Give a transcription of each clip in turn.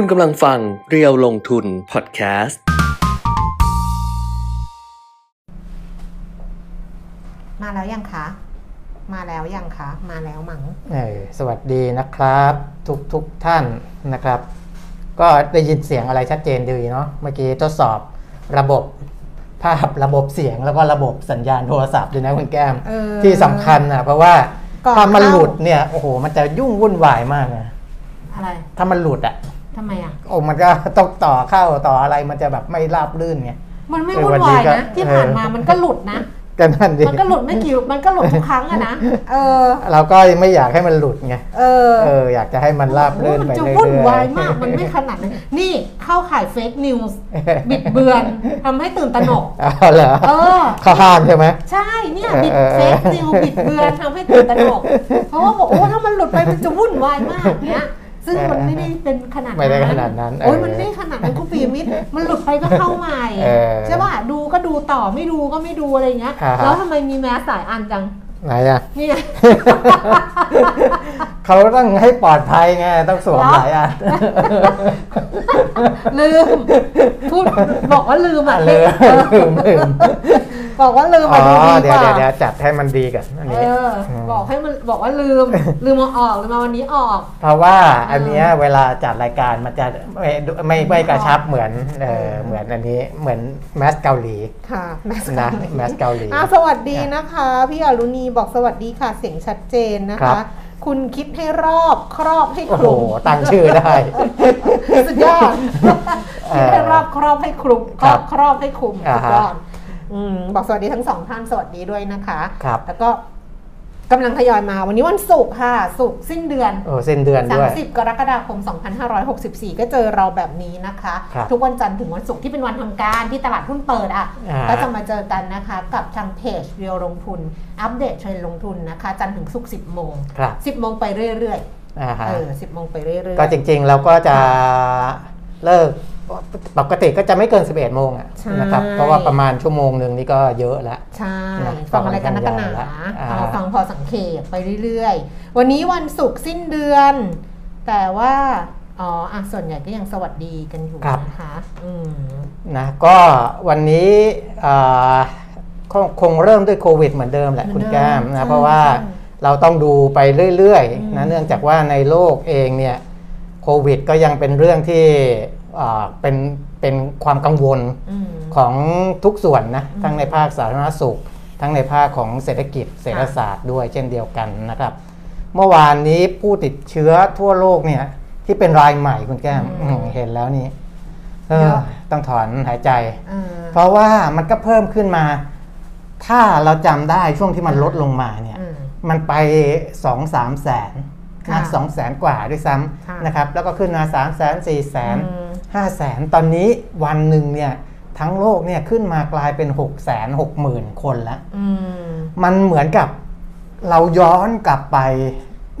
คุณกำลังฟังเรียวลงทุนพอดแคสต์ มาแล้วยังคะ มาแล้วยังคะ มาแล้วมั้งเออสวัสดีนะครับ ทุกทุกท่านนะครับ ก็ได้ยินเสียงอะไรชัดเจนดีเนาะเมื่อกี้ทดสอบระบบภาพระบบเสียงแล้วก็ระบบสัญญาณโทรศัพท์ด้วยนะคุณแก้มเออที่สำคัญนะเพราะว่าก่อนถ้ามันเข้าหลุดเนี่ยโอ้โหมันจะยุ่งวุ่นวายมากนะอะไรถ้ามันหลุดอะ ทำไมอะโอ้มันก็ต้องต่อเข้าต่ออะไรมันจะแบบไม่ราบรื่นไงมันไม่เออวุ่วันนนี้วายก็นะที่ผ่านมาเออมันก็หลุดนะก็นั่นดิมันก็หลุดไม่กี่มันก็หลุดทุกครั้งอะนะเออ เราก็ไม่อยากให้มันหลุดไงเออเออ อยากจะให้มันราบรื่นมัไปจะเรื่อยๆวุ่นวายมากมันไม่ขนาดนั้นนี่เข้าข่ายเฟกนิวส์บิดเบือนทำให้ตื่นตระหนกเอาเหรอเออเขาห้ามใช่ไหมใช่เนี่ยบิดเออเฟเออกนิวบิดเบือนทำให้ตื่นตระหนกเพราะว่าบอกโอ้ถ้ามันหลุดไปมันจะวุ่นวายมากเนี้ย ซึ่งมันไม่ได้เป็นขนาดนั้นไม่ได้ขนาดนั้นโอ้ยเออมันไม่ได้ขนาดนั้นคุณปีมิตรมันหลุดไปก็เข้าใหม่เออใช่ป่ะดูก็ดูต่อไม่ดูก็ไม่ดูอะไรอย่างเงี้ยอ่าฮะแล้วทำไมมีแมสสายอันจังไหนอะเนี่ยเขาต้องให้ปลอดภัยไงต้องสวมเหรอหลายอันลืมพูดบอกว่าลืมอะลืมลืมลืม บอกว่าลืมอ๋อะอดูดีเดี๋กยวว่าเดี๋ยวเดี๋ยวจัดให้มันดีกันอันเอนี้ อบอกให้มันบอกว่าลืม ลืมมาออกลืมมาวันนี้ออก เพราะว่าอันเนี้ยเวลาจัดรายการมันจะไม่ไม่ไม่กระชับเหมือนเออเหมือนอันนี้เหมือนแมสเกาหลีค่ะแมสนะแมสเกาหลี อะสวัสดีนะคะ พี่อรุณีบอกสวัสดีค่ะเสียงชัดเจนนะครัคะ บ คุณคิดให้รอบครอบให้โอ้คโหลุมตั้งชื่อได้ สุดยอดเอคิดอให้รอบครอบให้คลุมคครัรอบบครอบให้คลุมอ่าสุดฮะ ยอด อืมบอกสวัสดีทั้งสองท่านสวัสดีด้วยนะคะครับแล้วก็กำลังทยอยมาวันนี้วันศุกร์ค่ะศุกร์สิ้นเดือนโอ้เส้นเดือนด้วย30 กรกฎาคม 2564 ก็เจอเราแบบนี้นะคะครับทุกวันจันทร์ถึงวันศุกร์ที่เป็นวันทำการที่ตลาดหุ้นเปิดอะอ่าก็จะมาเจอกันนะคะกับทางเพจเรียวลงทุน อัปเดตเทรนด์ลงทุนนะคะ จันทร์ถึงศุกร์10 โมงครับ10 โมงไปเรื่อยอ่าๆฮะเออ10 โมงไปเรื่อยๆ ก็จริงๆเราก็จะเลิก ปกติก็จะไม่เกิน 11 โมงอะใช่นะครับ เพราะว่าประมาณชั่วโมงหนึ่งนี่ก็เยอะแล้ว ใช่นะฟังอะไรกันนักกันหนาอ่าเอาฟังพอสังเกตไปเรื่อยๆ วันนี้วันศุกร์สิ้นเดือน แต่ว่าอ๋ออะส่วนใหญ่ก็ยังสวัสดีกันอยู่นะคะอืมนะก็วันนี้อ่าคงคงเริ่มด้วยโควิดเหมือนเดิมแหละเหมืคุอนณเดิมแก้มใช่นะเพราะว่าใช่เราต้องดูไปเรื่อยอืมๆนะเนื่องจากว่าในโลกเองเนี่ยโควิดก็ยังเป็นเรื่องที่อ่า เป็นเป็นความกังวลอืมของทุกส่วนนะอืมทั้งในภาคสาธารณสุข ทั้งในภาคของเศรษฐกิจเศรษฐศาสตร์ด้วยเช่นเดียวกันนะครับ เมื่อวานนี้ผู้ติดเชื้อทั่วโลกเนี่ยที่เป็นรายใหม่คุณแก้มอืมอืมเห็นแล้วนี่เอเยออะต้องถอนหายใจเออเพราะว่ามันก็เพิ่มขึ้นมา ถ้าเราจำได้ช่วงที่มันลดลงมาเนี่ยอืมมันไปสองสามแสนค่ะนะสองแสนกว่าด้วยซ้ค่ะำนะครับ แล้วก็ขึ้นมาสามแสนสี่แสนอืม ห้าแสนตอนนี้วันหนึ่งเนี่ยทั้งโลกเนี่ยขึ้นมากลายเป็น6กแสนหกหมื่นคนแล้วอืมมันเหมือนกับเราย้อนกลับไป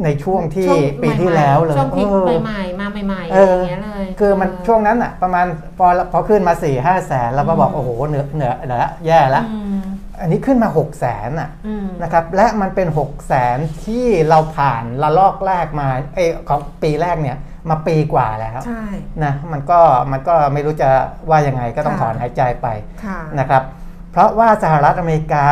ในช่วงที่ช่วงปีที่แล้วเลยช่วงพีคเออใหม่ๆมาใหม่ๆเออะไรออย่างเงี้ยเลยคือมันเช่วงนั้นอะประมาณพอพอขึ้นมา4ี่ห้าแสนเราก็บอกอืมโอ้โหเหนือเหนือเหนือแย่แล้วอืมอันนี้ขึ้นมา6กแสนอะอืมนะครับและมันเป็น6กแสนที่เราผ่านละลอกแรกมาเอยของปีแรกเนี่ย มาปีกว่าแล้วใช่นะมันก็มันก็ไม่รู้จะว่ายังไงก็ต้องค่ะถอนหายใจไปค่ะนะครับ เพราะว่าสหรัฐอเมริกา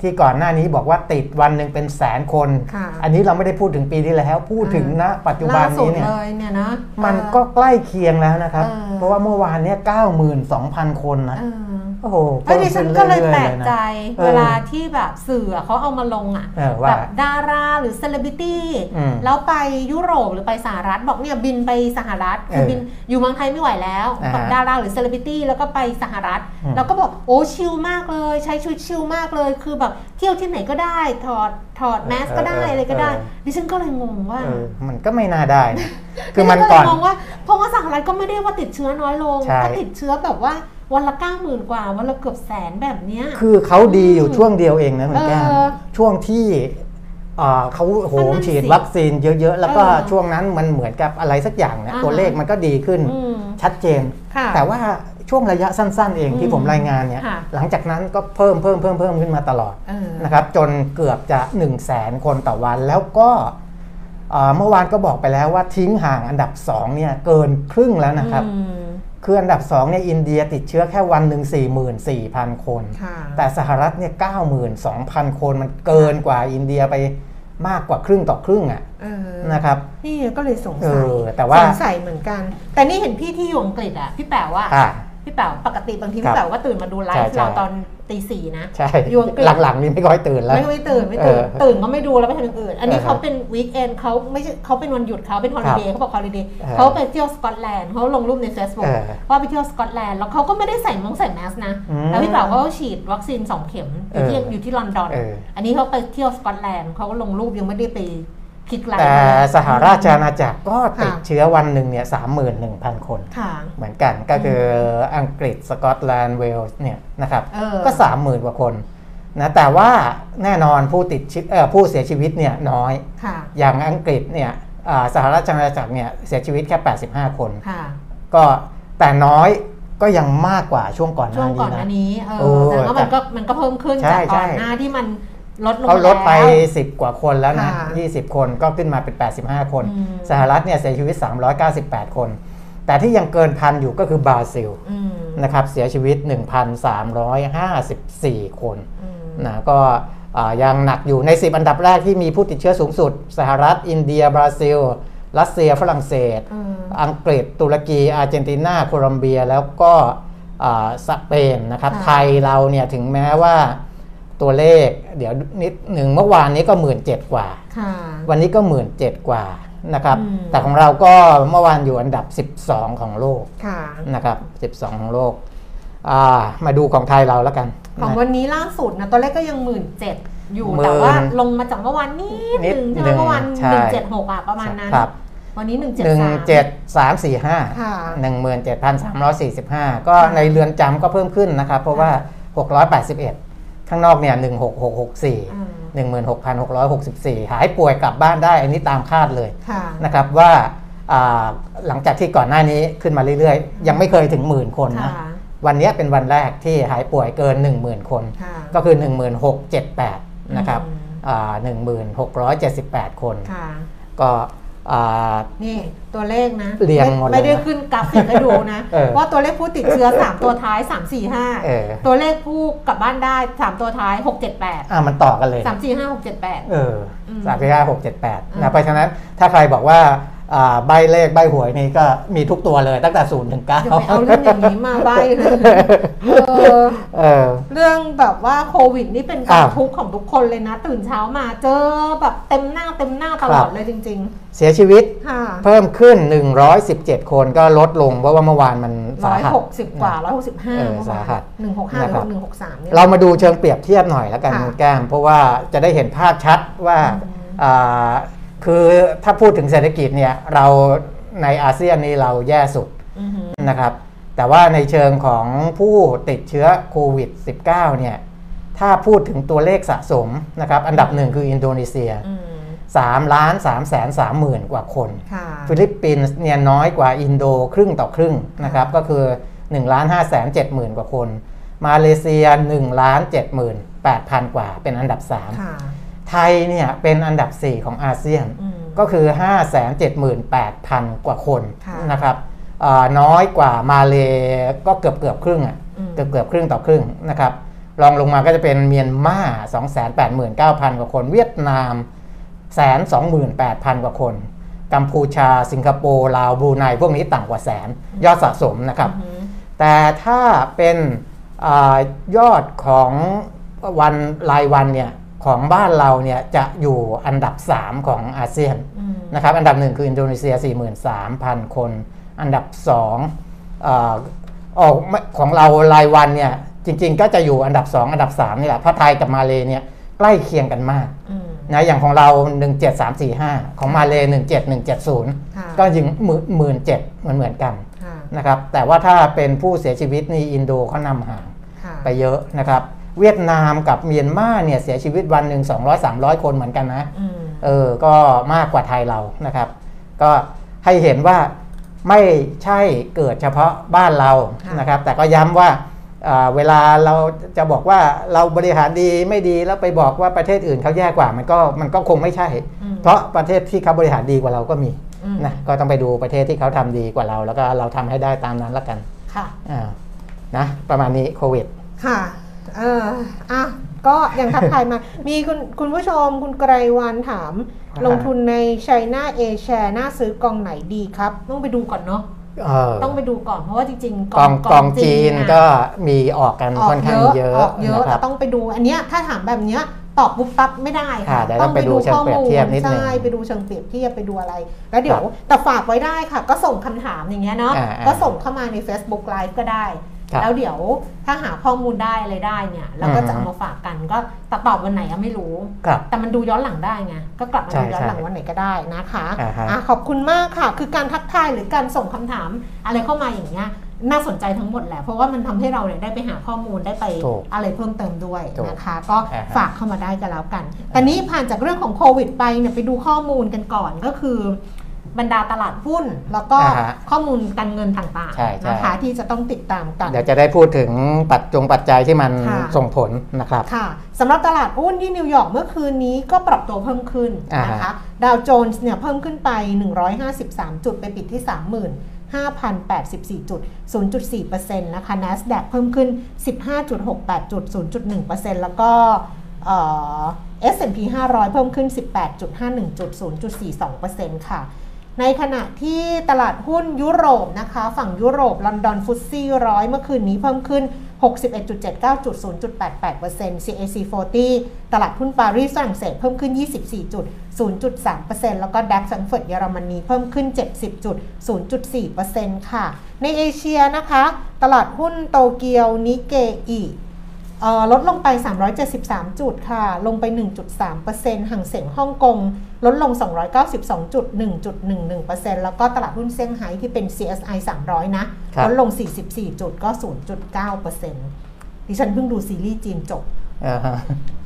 ที่ก่อนหน้านี้บอกว่าติดวันหนึ่งเป็นแสนคนค่ะอันนี้เราไม่ได้พูดถึงปีที่แล้วพูดถึงณปัจจุบันล่าสุดนี้เนี่ยเลยเนี่ยนะมันเออก็ใกล้เคียงแล้วนะครับเออเพราะว่าเมื่อวานเนี่ยเก้าหมื่นสองพันคนนะเออ โอ้โหเอ้ยดิฉันก็เลยแปลกใจเออเวลาที่แบบสื่อเขาเอามาลงอะเออว่าแบบดาราหรือเซเลบริตี้อืมแล้วไปยุโรปหรือไปสหรัฐบอกเนี่ยบินไปสหรัฐคือเออบินอยู่เมืองไทยไม่ไหวแล้วอ่าฮะกับดาราหรือเซเลบริตี้แล้วก็ไปสหรัฐอืม แล้วก็บอกโอ้ chill มากเลย ใช้ชีวิต chill มากเลย คือแบบเที่ยวที่ไหนก็ได้ถอดถอดแมสก็ได้อะไรก็ได้ ดิฉันก็เลยงงว่า เออมันก็ไม่น่าได้นะคือมันดิฉัก่อนเลยมองว่าเพราะว่าสหรัฐก็ไม่ได้ว่าติดเชื้อน้อยลงใช่ก็ติดเชื้อแบบว่า วันละเก้าหมื่นกว่า วันละเกือบแสนแบบเนี้ย คือเขาดีอยู่ช่วงเดียวเองนะคุณแก้มเออช่วงที่อ่าเขาโหมนั่นสิฉีดวัคซีนเยอะ ๆ แล้วก็เออช่วงนั้นมันเหมือนกับอะไรสักอย่างเนี่ยอ่าฮะตัวเลขมันก็ดีขึ้นอืมชัดเจนค่ะแต่ว่าช่วงระยะสั้น ๆ เองอืมที่ผมรายงานเนี่ยค่ะหลังจากนั้นก็เพิ่มเพิ่มเพิ่มเพิ่มขึ้นมาตลอดเออนะครับจนเกือบจะ 1 0 0 0 0แสนคนต่อวันแล้วก็อ่าเมื่อวานก็บอกไปแล้วว่าทิ้งห่างอันดับ2เนี่ยเกินครึ่งแล้วนะครับอืม คืออันดับ2เนี่ยอินเดียติดเชื้อแค่วันหนึ่ง44,000 คนค่ะแต่สหรัฐเนี่ย92,000 คนมันเกินกว่าอินเดียไปมากกว่าครึ่งต่อครึ่งอะเออนะครับ นี่ก็เลยสงเอสัยอแต่ว่าสงสัยเหมือนกัน แต่นี่เห็นพี่ที่อยู่อังกฤษอะพี่แป๋วว่าอ่าพี่แป๋วปกติบางทีครัพี่บแป๋วก็ตื่นมาดูไลใช่ฟ์ใช่เราตอน ตีสี่นะใช่อยู่อังกฤษหลังๆนี่ไม่ค่อยตื่นแล้ว ไม่ไม่ตื่นไม่ตื่นเออตื่นก็ไม่ดูแล้วไปทำอย่างอื่น อันนี้เออเขาเป็น weekend เขาไม่ใช่เขาเป็นวันหยุดเขาเป็น holiday เขาบอก holiday เออเขาไปเที่ยวสกอตแลนด์เขาลงรูปใน Facebook เออว่าไปเที่ยวสกอตแลนด์แล้วเขาก็ไม่ได้ใส่มงใส่แมสนะอืมแล้วพี่แป๋วก็ฉีดวัคซีนสองเข็มอยู่ที่เอออยู่ที่ลอนดอนเอออันนี้เขาไปเที่ยวสกอตแลนด์เขาก็ลงรูปยังไม่ได้ไป click like แต่เลยสหราชอาณาจักรก็ติดค่ะเชื้อวันหนึ่งเนี่ยสามหมื่นหนึ่งพันคนค่ะเหมือนกันก็คืออังกฤษสกอตแลนด์เวลส์เนี่ยนะครับเออก็สามหมื่นกว่าคนนะแต่ว่าแน่นอนผู้ติดเชื้อเอ่อผู้เสียชีวิตเนี่ยน้อยค่ะอย่างอังกฤษเนี่ยอ่าสหราชอาณาจักรเนี่ยเสียชีวิตแค่ 85 คนค่ะก็แต่น้อยก็ยังมากกว่าช่วงก่อนหช่วน้างก่อนนี้หน้านะนี้เอโอ้อแต่ว่ามันก็มันก็เพิ่มขึ้นใช่จากก่อนใช่หน้าที่มัน ลดลงเขาลดไปแล้ว10 กว่าคนแล้วนะค่ะ20 คนก็ขึ้นมาเป็น 85 คนอืมสหรัฐเนี่ยเสียชีวิต 398 คน แต่ที่ยังเกินพันอยู่ก็คือบราซิลอืมนะครับเสียชีวิต 1,354 คนอืมนะก็อ่ายังหนักอยู่ใน 10 อันดับแรกที่มีผู้ติดเชื้อสูงสุด สหรัฐ อินเดีย บราซิล รัสเซียฝรั่งเศสเอออังกฤษ ตุรกี อาร์เจนตินา โคลอมเบีย แล้วก็อ่าสเปนนะครับค่ะไทยเราเนี่ยถึงแม้ว่า ตัวเลข เดี๋ยวนิดหนึ่งเมื่อวานนี้ก็1 7ื่นกว่าค่ะวันนี้ก็1 7ื่นกว่านะครับอืมแต่ของเราก็เมื่อวานอยู่อันดับ 12 ของโลกค่ะนะครับ 12 ของโลกอ่ามาดูของไทยเราแล้วกัน ของนะวันนี้ล่าสุดนะตัวเลขก็ยังหมื่นเจ็ดอยู่หมื่นแต่ว่าลงมาจากเมื่อวานนิดนิดนึงใช่ไหหนึ่มงเมื่อวานใช่หนึ่งเจ็ดหกอะประมาณนั้นครับวันนี้หนึ่งเจ็ดหนึ่งสามเจ็ดสามสี่ห้าค่ะหนึ่งหมื่นเจ็ดพันสามร้อยสี่สิบห้าก็ค่ะในเรือนจำก็เพิ่มขึ้นนะครับ เพราะว่าหกร้อยแปดสิบเอ็ด ข้างนอกเนี่ยหนึ่งหกหกหกสี่อืมหนึ่งหมื่นหกพันหกร้อยหกสิบสี่หายป่วยกลับบ้านได้ อันนี้ตามคาดเลยค่ะนะครับว่าอ่าหลังจากที่ก่อนหน้านี้ขึ้นมาเรื่อยๆ ยังไม่เคยถึงหมื่นคนนะค่ะวันนี้เป็นวันแรกที่หายป่วยเกิน 10,000 คนค่ะก็คือ 1678 นะครับอืมอ่า1678คนค่ะก็อ่านี่ ตัวเลขนะเรียงหมดเลยนะไม่ได้ขึ้นกราฟิกให้ดูนะเออว่าตัวเลขผู้ติดเชื้อ 3 ตัวท้าย 3 4เออ5ตัวเลขผู้กลับบ้านได้ 3 ตัวท้าย 6 7 8 อ่ามันต่อกันเลย 3 4 5 6 7 8 เอออืมสามสี่ห้าหกเจ็ดแปดอืมนะเพราะฉะนั้นถ้าใครบอกว่าอ่า ใบเลขใบหวยนี่ก็มีทุกตัวเลยตั้งแต่ศูนย์ถึงเก้าอย่าไปเอาเรื่องอย่างนี้มาใบ้เลยเออเออเรื่องแบบว่าโควิดนี่เป็นความอ้าวทุกข์ของทุกคนเลยนะ ตื่นเช้ามาเจอแบบเต็มหน้าเต็มหน้าตลอดเลยจริงเสียชีวิตๆค่ะเพิ่มขึ้น 117 คนก็ลดลงเพราะว่าเมื่อวานมันร้สาอยหัสหกสิบกว่าร้อยหกสิบห้าเออสาหัสหนึ่งหกห้านะครับหนึ่งหกสามเนี่ยเรามาดูเชิงเปรียบเทียบหน่อยแล้วกันค่ะคุณแก้มเพราะว่าจะได้เห็นภาพชัดว่าอืมอ่า คือถ้าพูดถึงเศรษฐกิจเนี่ยเราในอาเซียนนี่เราแย่สุดอือหือนะครับแต่ว่าในเชิงของผู้ติดเชื้อโควิด -19 เนี่ยถ้าพูดถึงตัวเลขสะสมนะครับอันดับหนึ่งคืออินโดนีเซียอืม3ล้าน3แสน3หมื่นกว่าคนค่ะฟิลิปปินส์เนี่ยน้อยกว่าอินโดครึ่งต่อครึ่งนะครับก็คือ1ล้าน5แสน7หมื่นกว่าคน มาเลเซีย1ล้าน7หมื่น8พันกว่าเป็นอันดับค่ะ3 ไทยเนี่ยเป็นอันดับ 4 ของอาเซียนอืมก็คือ 5 7 8 0 0 0 กว่าคนค่ะนะครับอ่าน้อยกว่ามาเลก็เกือบเกือบครึ่งอะอืมเกือบเกือบครึ่งต่อครึ่งนะครับรองลงมาก็จะเป็นเมียนมา2 8 9 0 0 0 กว่าคน เวียดนามแสนสองหมื่นแปดพันกว่าคน กัมพูชา สิงคโปร์ลาวบรูไนพวกนี้ต่ำกว่าแสน ยอดสะสมนะครับอือหือแต่ถ้าเป็นอายอดของวันรายวันเนี่ย ของบ้านเราเนี่ยจะอยู่อันดับ 3 ของอาเซียนอืมนะครับอันดับหนึ่งคืออินโดนีเซีย 43,000 คน อันดับ2ออออกของเรารายวันเนี่ยจริง ๆ ก็จะอยู่อันดับ 2 อันดับ3นี่แหละเพราะไทยกับมาเลเนี่ยใกล้เคียงกันมากอืมนะอย่างของเรา 17345 ของมาเล17170ค่ะก็ยิงหมื่นหมื่นเจ็ดเหมือนเหมือนกันค่ะนะครับแต่ว่าถ้าเป็นผู้เสียชีวิตนี่อินโดเขานำห่างค่ะไปเยอะนะครับ เวียดนามกับเมียนมาเนี่ยเสียชีวิตวันหนึ่ง200 300 คนเหมือนกันนะอืมเออก็มากกว่าไทยเรานะครับ ก็ให้เห็นว่าไม่ใช่เกิดเฉพาะบ้านเรานะครับ แต่ก็ย้ำว่าอ่าเวลาเราจะบอกว่าเราบริหารดีไม่ดีแล้วไปบอกว่าประเทศอื่นเขาแย่กว่ามันก็มันก็คงไม่ใช่อืมเพราะประเทศที่เขาบริหารดีกว่าเราก็มีอืมนะก็ต้องไปดูประเทศที่เขาทำดีกว่าเรา แล้วก็เราทำให้ได้ตามนั้นละกัน ค่ะอ่านะประมาณนี้โควิด ค่ะ เอออะก็ยังทักทายมา มีคุณคุณผู้ชมคุณไกรวันถามอ่าลงทุนใน China A share น่าซื้อกองไหนดีครับ ต้องไปดูก่อนเนาะเออต้องไปดูก่อนเพราะว่าจริงๆกองกองจีนอะก็มีออกกันออค่อกนข้างเยอะออกเยอะนะคแต่รับต้องไปดูอันเนี้ยถ้าถามแบบเนี้ยตอบปุ๊บปั๊บไม่ได้อ่าค่ะเดี๋ยวต้องไปดูเชิงเปรียบเทียบนิดนึงใช่ไปดูเชิงเปรียบเทียบไปดูอะไร แล้วเดี๋ยวครับแต่ฝากไว้ได้ค่ะ ก็ส่งคำถามอย่างเงี้ยเนาะอ่าอ่าก็ส่งเข้ามาใน Facebook Live ก็ได้ครับ แล้วเดี๋ยวถ้าหาข้อมูลได้อะไรได้เนี่ยเราก็จะอืมเอามาฝากกันก็ตตอบวันไหนอะไม่รู้ครับแต่มันดูย้อนหลังได้ไงก็กลับมาใช่ดูย้อนหลังใช่วันไหนก็ได้นะคะอ่าฮะอะขอบคุณมากค่ะ คือการทักทายหรือการส่งคำถามอะไรเข้ามาอย่างเงี้ยน่าสนใจทั้งหมดแหละ เพราะว่ามันทำให้เราเนี่ยได้ไปหาข้อมูลได้ไปถูกอะไรเพิ่มเติมด้วยถูกนะคะ ก็อ่าฮะฝากเข้ามาได้กันแล้วกันแต่นี้ผ่านจากเรื่องของโควิดไปเนี่ยไปดูข้อมูลกันก่อนก็คือ บรรดาตลาดหุ้น แล้วก็อ่าฮะข้อมูลการเงินต่างใช่ใช่ ๆนะคะที่จะต้องติดตามกัน เดี๋ยวจะได้พูดถึงปัจจงปัจจัยที่มันค่ะ ส่งผลนะครับ ค่ะสำหรับตลาดหุ้นที่นิวยอร์กเมื่อคืนนี้ก็ปรับตัวเพิ่มขึ้นอ่าฮะ นะคะดาวโจนส์เนี่ยเพิ่มขึ้นไป 153 จุดไปปิดที่ 35,084 จุด 0.4%นะคะ NASDAQ เพิ่มขึ้น 15.68 จุด 0.1%แล้วก็เอ่อ S&P 500 เพิ่มขึ้น 18.51 จุด 0.42%ค่ะ ในขณะที่ตลาดหุ้นยุโรปนะคะ ฝั่งยุโรป ลอนดอนฟุตซี่ร้อยเมื่อคืนนี้เพิ่มขึ้น 61.79จุด0.88% CAC 40 ตลาดหุ้นปารีสฝรั่งเศสเพิ่มขึ้น 24จุด0.3%แล้วก็ดัคสังเฟิร์ตเยอรมนีเพิ่มขึ้น 70จุด0.4%ค่ะ ในเอเชียนะคะ ตลาดหุ้นโตเกียวนิเกอี ลดลงไป 373 จุดค่ะ ลงไป 1.3%ห่างเสียงฮ่องกง ลดลง 292 จุด 1.11%แล้วก็ตลาดหุ้นเซี่ยงไฮ้ที่เป็น CSI 300 นะครับลดลง 44 จุดก็ 0.9%ดิฉันเพิ่งดูซีรีส์จีนจบอ่าฮะ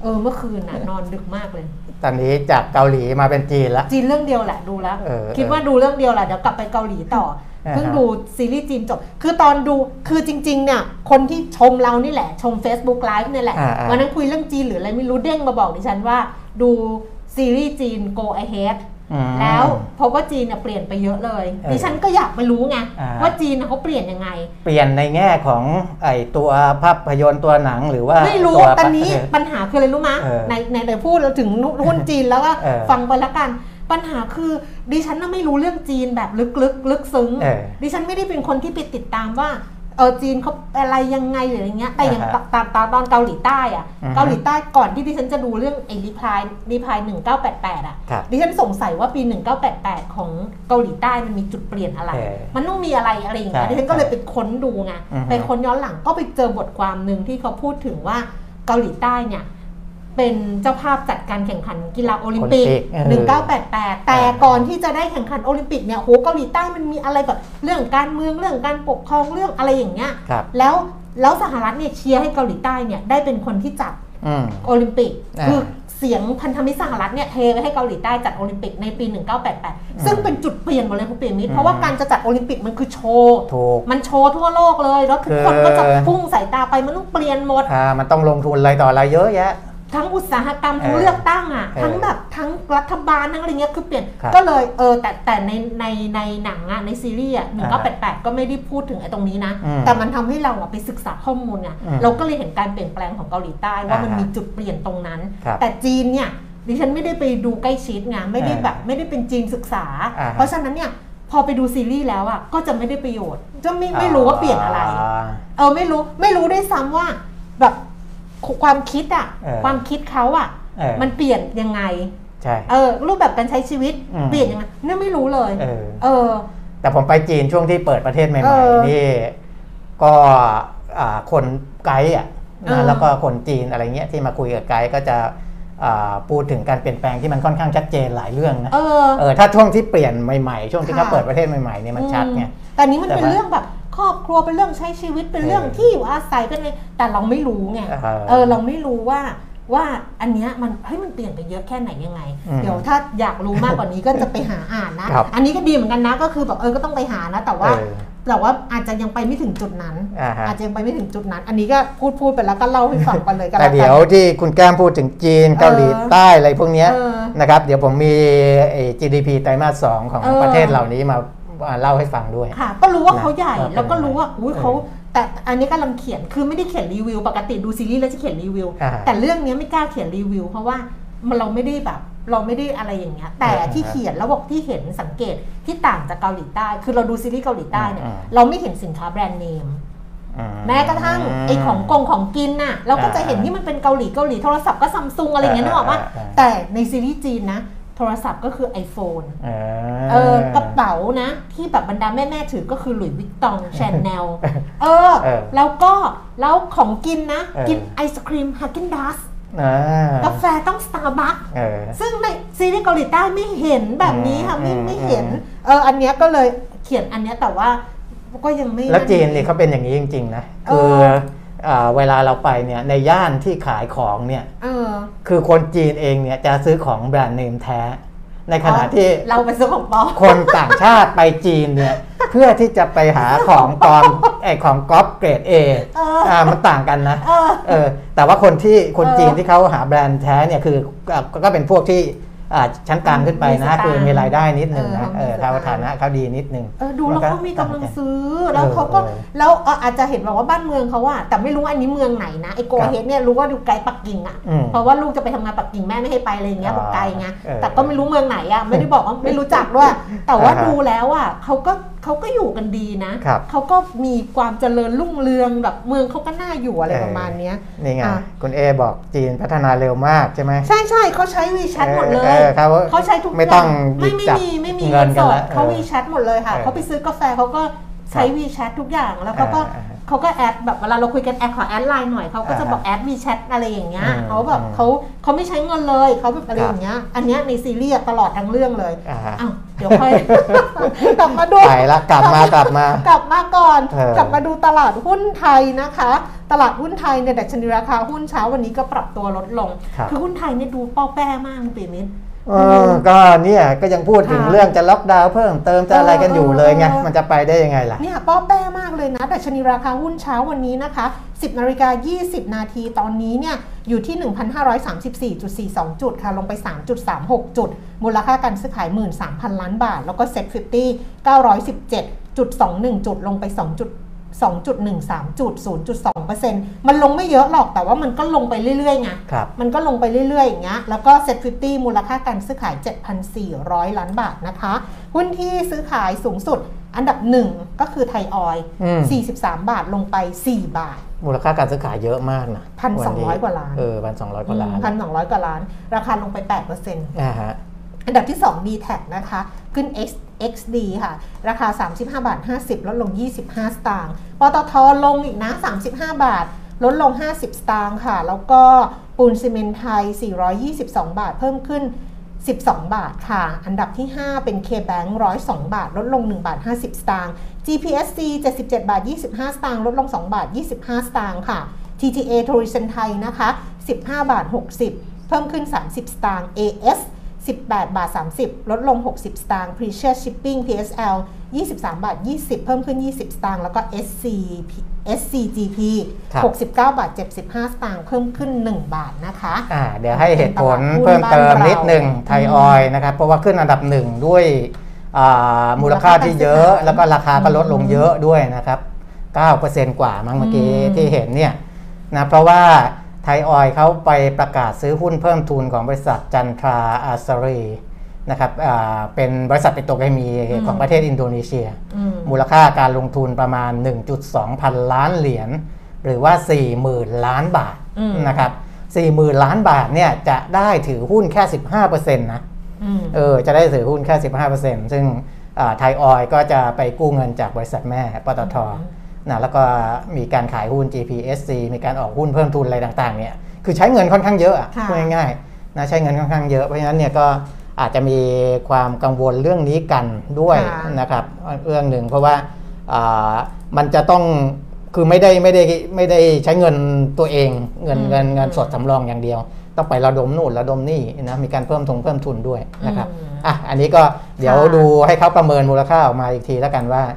เออ เมื่อคืนน่ะ นอนดึกมากเลย ตอนนี้จากเกาหลีมาเป็นจีนแล้วจีนเรื่องเดียวแหละดูแล้วเออคิดว่าดูเรื่องเดียวแหละเดี๋ยวกลับไปเกาหลีต่ออ่าฮะ เพิ่งดูซีรีส์จีนจบ คือตอนดูคือจริงๆเนี่ยคนที่ชมเรานี่แหละ ชม Facebook Live เนี่ยแหละอ่าอ่าวันนั้นคุยเรื่องจีนหรืออะไรไม่รู้เด้งมาบอกดิฉันว่า ดูซีรีส์จีน Go Ahead อืมแล้วพบว่าจีนเนี่ยเปลี่ยนไปเยอะเลยเออดิฉันก็อยากไปรู้ไงอ่าว่าจีนน่ะเขาเปลี่ยนยังไง เปลี่ยนในแง่ของไอตัวภาพยนตร์ตัวหนังหรือว่าไม่รู้ตัวตอนนี้เออปัญหาคืออะไรรู้มะเออในในในพูดเราถึงหุ้นจีนแล้วก็เออฟังไปแล้วกัน ปัญหาคือ ดิฉันน่ะไม่รู้เรื่องจีนแบบลึกลึกลึกซึ้งเออดิฉันไม่ได้เป็นคนที่ไปติดตามว่าเออจีนเขาอะไรยังไงหรืออะไรเงี้ย แต่อย่างอ่าฮะตามตามตอนเกาหลีใต้อะอือฮะเกาหลีใต้ก่อนที่ดิฉันจะดูเรื่องไอ้รีพายรีพายหนึ่งเก้าแปดแปดอะครับดิฉันสงสัยว่าปี1988ของเกาหลีใต้มันมีจุดเปลี่ยนอะไรเออมันต้องมีอะไรอะไรอย่างเงี้ยใช่ดิฉันก็เลยไปค้นดูไงอือฮึไปค้นย้อนหลังก็ไปเจอบทความหนึ่งที่เขาพูดถึงว่าเกาหลีใต้เนี่ย เป็นเจ้าภาพจัดการแข่งขันกีฬาโอลิมปิกโอลิมปิกเออ1988 แต่ก่อนที่จะได้แข่งขันโอลิมปิกเนี่ยโหเกาหลีใต้มันมีอะไรแบบเรื่องการเมืองเรื่องการปกครองเรื่องอะไรอย่างเงี้ยครับแล้วแล้วสหรัฐเนี่ยเชียร์ให้เกาหลีใต้เนี่ยได้เป็นคนที่จัดอืมโอลิมปิกอ่าคือเสียงพันธมิตรสหรัฐเนี่ยเทไปให้เกาหลีใต้จัดโอลิมปิกในปี 1988 ซึ่งเป็นจุดเปลี่ยนหมดเลยคุณเปียมิตรอืมเพราะว่าการจะจัดโอลิมปิกมันคือโชว์ถูกมันโชว์ทั่วโลกเลย แล้วทุกคนคือก็จะพุ่งสายตาไปมันต้องเปลี่ยนหมดอ่ามันต้องลงทุนอะไรต่ออะไรเยอะแยะ ทั้งอุตสาหกรรมทั้งเออเลือกตั้งอะเออทั้งแบบทั้งรัฐบาลทั้งอะไรเงี้ยคือเปลี่ยนครับก็เลยเออแต่แต่ในในในหนังอะในซีรีส์อะหนึ่งอ่าก็แปดแปดก็ไม่ได้พูดถึงไอ้ตรงนี้นะอืมแต่มันทำให้เราอะไปศึกษาข้อมูลไงอืมเราก็เลยเห็นการเปลี่ยนแปลงของเกาหลีใต้ว่ามันอ่าฮะมีจุดเปลี่ยนตรงนั้นครับแต่จีนเนี่ยดิฉันไม่ได้ไปดูใกล้ชิดไงไม่ได้อ่าแบบไม่ได้เป็นจีนศึกษาอ่าฮะเพราะฉะนั้นเนี่ยพอไปดูซีรีส์แล้วอะก็จะไม่ได้ประโยชน์ จะไม่ไม่รู้ว่าเปลี่ยนอะไราเออไม่รู้ไม่รู้ด้วยซ้ำว่าแบบ ความคิดอะเออความคิดเขาอะเออมันเปลี่ยนยังไงใช่เออรูปแบบการใช้ชีวิตอืมเปลี่ยนยังไงเนี่ยไม่รู้เลยเออเออ แต่ผมไปจีนช่วงที่เปิดประเทศใหเอม่อๆนี่ก็อ่าคนไกด์อะเออนะแล้วก็คนจีนอะไรเงี้ยที่มาคุยกับไกด์ก็จะอ่าพูดถึงการเปลี่ยนแปลงที่มันค่อนข้างชัดเจนหลายเรื่องนะเออเออถ้าช่วงที่เปลี่ยนใหม่ๆ ช่วงที่ค่ะเขาเปิดประเทศใหม่ๆเนี่ยมันชัดไงอืมแต่นี้มันแต่เป็นว่าเรื่องแบบ ครอบครัวเป็นเรื่องใช้ชีวิตเป็นเรื่องเออที่อยู่อาศัยเป็นไงแต่เราไม่รู้ไงเออเออเราไม่รู้ว่าว่าอันเนี้ยมันเฮ้ยมันเปลี่ยนไปเยอะแค่ไหนยังไงอืมเดี๋ยวถ้าอยากรู้มากกว่านี้ก็จะไปหาอ่านนะครับอันนี้ก็ดีเหมือนกันนะก็คือแบบเออก็ต้องไปหานะ แต่ว่าเออแต่ว่าอาจจะยังไปไม่ถึงจุดนั้นอ่าฮะอาจจะยังไปไม่ถึงจุดนั้น อันนี้ก็พูดพูดไปแล้วก็เล่าให้ฟังไปเลยก็แต่แล้วกันเดี๋ยวที่คุณแก้มพูดถึงจีนเกาหลีใต้อะไรพวกเนี้ยเออนะครับ เดี๋ยวผมมีไอ้ GDP ไตรมาสสองของเออประเทศเหล่านี้มามา เล่าให้ฟังด้วยค่ะ ก็รู้ว่านะเขาใหญ่ว่าเป็นแล้วก็รู้ว่าอุ้ยเออเขาแต่อันนี้กำลังเขียนคือไม่ได้เขียนรีวิว ปกติดูซีรีส์แล้วจะเขียนรีวิวอ่าแต่เรื่องเนี้ยไม่กล้าเขียนรีวิว เพราะว่ามันเราไม่ได้แบบ เราไม่ได้อะไรอย่างเงี้ยแต่อ่าที่เขียนแล้วบอกที่เห็นสังเกตที่ต่างจากเกาหลีใต้ คือเราดูซีรีส์เกาหลีใต้เนี่ยอ่าเราไม่เห็นสินค้าแบรนด์เนมอืแม้กระทั่งไอ้ของกงของกินน่ะเราก็จะเห็นที่มันเป็นเกาหลีเกาหลีโทรศัพท์ก็ซัมซุงอะไรอย่างเงี้ยนึกออกปะอ่าอ่าอ่าแต่ในซีรีส์จีนนะ โทรศัพท์ก็คือ iPhone เอเออกระเป๋านะที่แบบบรรดาแม่ ๆ ถือก็คือหลุยส์วิตตองชนแนลเออเออ แล้วก็แล้วของกินนะเออกินไอศครีมฮา g ก n นดัสอ่ากาแฟต้องสตาร์บัคส์เออซึ่งในซีรีส์เกาหลีใต้ไม่เห็นแบบนี้ค่ะไม่อืมไม่เห็นอืมเอออันเนี้ยก็เลยเขียนอันเนี้ยแต่ว่าก็ยังไม่แล้วจีนเนี่ยเขาเป็นอย่างนี้จริง ๆ นะเอคือออ่า เวลาเราไปเนี่ยในย่านที่ขายของเนี่ยเออคือคนจีนเองเนี่ยจะซื้อของแบรนด์เนมแท้ ในขณะที่เราไปซื้อของปลอมคนต่างชาติไปจีนเนี่ยเพื่อที่จะไปหาของปลอมไอของก๊อปเกรด A เอออ่อ่ามันต่างกันนะเออเออแต่ว่าคนที่คนเออจีนที่เขาหาแบรนด์แท้เนี่ยคืออะก็เป็นพวกที่อ่า ชั้นกลางขึ้นไปนะมีสตางค์คือมีรายได้นิดนึงนะเอเอออมีสตาเขางค์ฐานะเขาดีนิดนึงเออดูแล้วนเขามีกำลังต่าซื้อแล้วเขาก็เออแล้วเอออาจจะเห็นแบบว่าบ้านเมืองเขาอะแต่ไม่รู้ว่าอันนี้เมืองไหนนะไอโกครับเฮดเนี่ยรู้ว่าดูไกลปักกิ่งอะอืมเพราะว่าลูกจะไปทำงานปักกิ่งแม่ไม่ให้ไปอะไรอย่างเงี้ยอ๋อบอกไกลไงเออแต่ก็ไม่รู้เมืองไหนอะไม่ได้บอกว่าไม่รู้จักด้วย แต่ว่าอ่าฮะดูแล้วอะเขาก็ เขาก็อยู่กันดีนะครับเขาก็มีความเจริญรุ่งเรืองแบบเมืองเขาก็น่าอยู่อะไรเออประมาณเนี้ยนี่ไงอะคุณเอบอกจีนพัฒนาเร็วมากใช่ไหมใช่ใช่เขาใช้วีแชทหมดเลยเออเขาเขาใช้ทุกไม่ต้องย่าไม่หยิบไม่จับมีไม่มีเงินเงินสดกันดละเขาเออวีแชทหมดเลยค่ะเออเขาไปซื้อกาแฟเขาก็ใช้ครับวีแชททุกอย่างแล้วเขาก็อ่าอ่า เขาก็ add แบบเวลาเราคุยกัน add ขอ add ไลน์หน่อยเขาก็จะอ่าบอก add วีแชทอะไรอย่างเงี้ยอืมเขาแบบอืมเขาเขาไม่ใช้เงินเลยเขาแบบอะไรครับอย่างเงี้ย อันเนี้ยในซีรีส์ตลอดทั้งเรื่องเลยอ่าฮะอ้าวเดี๋ยวค่อยกลับมาดูไปละกลับมากลับมากลับมาก่อนเออกลับมาดูตลาดหุ้นไทยนะคะ ตลาดหุ้นไทยเนี่ยดัชนีราคาหุ้นเช้าวันนี้ก็ปรับตัวลดลงครับอหุ้นไทยเนี่ยดูเป้าแป้มากคุณปีมิตรเออ ก็เนี่ยก็ยังพูดถึงค่ะเรื่องจะล็อกดาวน์เพิ่มเติมจะอะไรกันอยู่เลยไงเออมันจะไปได้ยังไงล่ะเนี่ยป้อแป้มากเลยนะดัชนีราคาหุ้นเช้าวันนี้นะคะ 10นาฬิกา20 นาทีตอนนี้เนี่ยอยู่ที่ 1,534.42 จุดค่ะ ลงไป 3.36 จุด มูลค่าการซื้อขาย 13,000 ล้านบาท แล้วก็ SET50 917.21 จุด ลงไป2จุด 2.13จุด0.2%มันลงไม่เยอะหรอกแต่ว่ามันก็ลงไปเรื่อยๆไงครับมันก็ลงไปเรื่อยๆ อย่างเงี้ยแล้วก็ SET50 มูลค่าการซื้อขาย 7,400 ล้านบาทนะคะ หุ้นที่ซื้อขายสูงสุดอันดับหนึ่งก็คือไทยออยล์อืม43 บาทลงไป 4 บาท มูลค่าการซื้อขายเยอะมากนะ1,200กว่าล้าน เออพันสองร้อยกว่าล้านพันสองร้อยกว่าล้าน ราคาลงไป8%อ่าฮะอันดับที่2 d t แทนะคะ ขึ้น X XD ค่ะ ราคา 35 บาท 50 ลดลง 25 สตางค์ ปตทลงอีกนะ 35 บาท ลดลง 50 สตางค์ค่ะ แล้วก็ปูนซีเมนไทย 422 บาท เพิ่มขึ้น 12 บาทค่ะ อันดับที่ 5 เป็น KBank 102 บาท ลดลง 1 บาท 50 สตางค์ GPSC 77 บาท 25 สตางค์ ลดลง 2 บาท 25 สตางค์ค่ะ TTA Tourism ไทยนะคะ 15 บาท 60 เพิ่มขึ้น 30 สตางค์ AS 18 บาท 30 ลดลง 60 สตางค์ Precious Shipping PSL 23 บาท 20 เพิ่มขึ้น 20 สตางค์ แล้วก็ SC SCGP ครับ69 บาท 75 สตางค์ เพิ่มขึ้น 1 บาทนะคะอ่าเดี๋ยวให้เหตุผลเป็นตลาดหุ้นเพิ่มเติมบ้านเรานินิดหนึ่งไทยออยล์นะครับ เพราะว่าขึ้นอันดับหนึ่งด้วยอ่ามูลค่าที่เยอะ แล้วก็ราคาก็ลดลงเยอะด้วยนะครับ 9%กว่ามั้งเมื่อกี้อืมที่เห็นเนี่ยนะ เพราะว่า ไทยออยล์เขาไปประกาศซื้อหุ้นเพิ่มทุนของบริษัทจันทราอาซารีนะครับอ่าเป็นบริษัทปิโตรเคมีของประเทศอินโดนีเซียอืมมูลค่าการลงทุนประมาณ 1.2 พันล้านเหรียญหรือว่า 40,000 ล้านบาทอืมนะครับ40,000 ล้านบาทเนี่ยจะได้ถือหุ้นแค่ 15%นะอืมเออจะได้ถือหุ้นแค่ 15%ซึ่งไทยออยก็จะไปกู้เงินจากบริษัทแม่ปตท นะแล้วก็มีการขายหุ้น GPSC มีการออกหุ้นเพิ่มทุนอะไรต่างๆเนี่ยคือใช้เงินค่อนข้างเยอะอะค่ะพูดง่ายๆนะใช้เงินค่อนข้างเยอะเพราะฉะนั้นเนี่ยก็อาจจะมีความกังวลเรื่องนี้กันด้วยค่ะนะครับเรื่องหนึ่งเพราะว่าอ่ามันจะต้องคือไม่ได้ไม่ได้ไม่ได้ใช้เงินตัวเองเงินอืมเงินเงินสดสำรองอย่างเดียว ต้องไประดมนู่นระดมนี่นะมีการเพิ่มทงเพิ่มทุนด้วยนะครับอืมอะอันนี้ก็เดี๋ยวค่ะดูให้เขาประเมินมูลค่าออกมาอีกทีแล้วกันว่าอ่า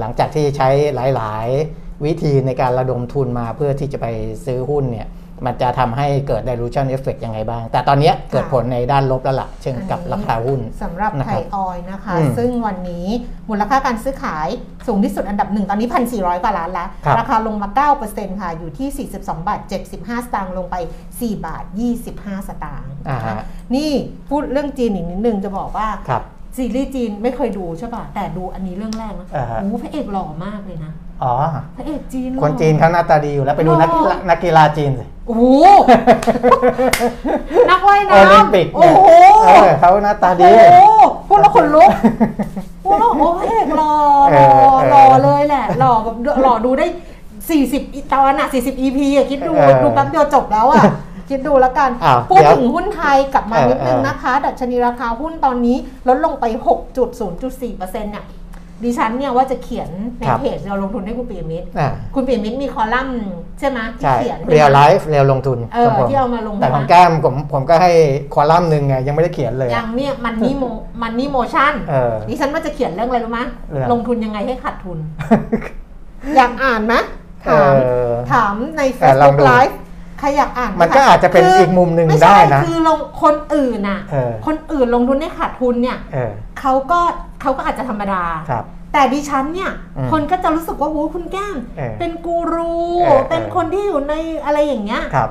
หลังจากที่ใช้หลาย ๆ วิธีในการระดมทุนมาเพื่อที่จะไปซื้อหุ้นเนี่ยมันจะทำให้เกิด dilution effect ยังไงบ้าง แต่ตอนเนี้ยเกิดผลในด้านลบแล้วล่ะ เช่นกับราคาหุ้นสำหรับนะไทครับยออยล์นะคะอืมซึ่งวันนี้มูลค่าการซื้อขายสูงที่สุดอันดับหนึ่งตอนนี้ 1,400 กว่าล้านแล้วครับราคาลงมา 9%ค่ะ อยู่ที่ 42 บาท 75 สตางค์ลงไป 4 บาท 25 สตางค์อ่าฮะนี่พูดเรื่องจีนอีกนิดนึงจะบอกว่าครับ ซีรีส์จีนไม่เคยดูใช่ป่ะ แต่ดูอันนี้เรื่องแรกนะอ่าฮะ โอ้พระเอกหล่อมากเลยนะ อ๋อ พระเอกจีนหล่อ คนจีนเขาหน้าตาดีอยู่แล้วไปดูนักกีฬานักกีฬาจีนสิ โอ้โห นักว่ายน้โอลิมปิกำโอ้โหเออเขาหน้าตาดี โอ้โหพูดแล้วขนลุกพูดแล้วโอ้พระเอกหล่อหล่อเออเออหล่อเลยแหละหล่อแบบหล่อดูได้ 40 ตอนอะ40 EP อะคิดดูเออ ดูแป๊บเดียวจบแล้วอะ คิดดูแล้วกัน อ้าวพูดเดี๋ยวถึงหุ้นไทยกลับมาเออนิดนึงเออ นะคะ ดัชนีราคาหุ้นตอนนี้ลดลงไป 6.0.4%เนี่ยดิฉันเนี่ยว่าจะเขียนในครับเพจเราลงทุนให้คุณปียมิตร อ่าคุณปียมิตรมีคอลัมน์ใช่ไหมที่ใช่เขียนเรียลไลฟ์เรียลลงทุนเออของผมที่เอามาลงแต่ของใช่ไหมแก้มผมผมก็ให้คอลัมน์หนึ่งไงยังไม่ได้เขียนเลย อย่างเนี่ยมันนี่โมมันนี่โมชั่น เออ ดิฉันว่าจะเขียนเรื่องอะไรรู้ไหมเรื่อง ลงทุนยังไงให้ขาดทุน อยากอ่านไหมถามเออถามในเออลอง Facebook ดู Live ใครอยากอ่านไหมันก็คะอาจจะเป็นคือีกมุมหนึ่งไม่ได้ใช่นะคือลงคนอื่นน่ะเออคนอื่นลงทุนให้ขาดทุนเนี่ยเออเขาก็เขาก็อาจจะธรรมดาครับแต่ดิฉันเนี่ยอืมคนก็จะรู้สึกว่าโอ้คุณแก้มเออเป็นกูรูเออเป็นคนที่อยู่ในอะไรอย่างเงี้ยครับ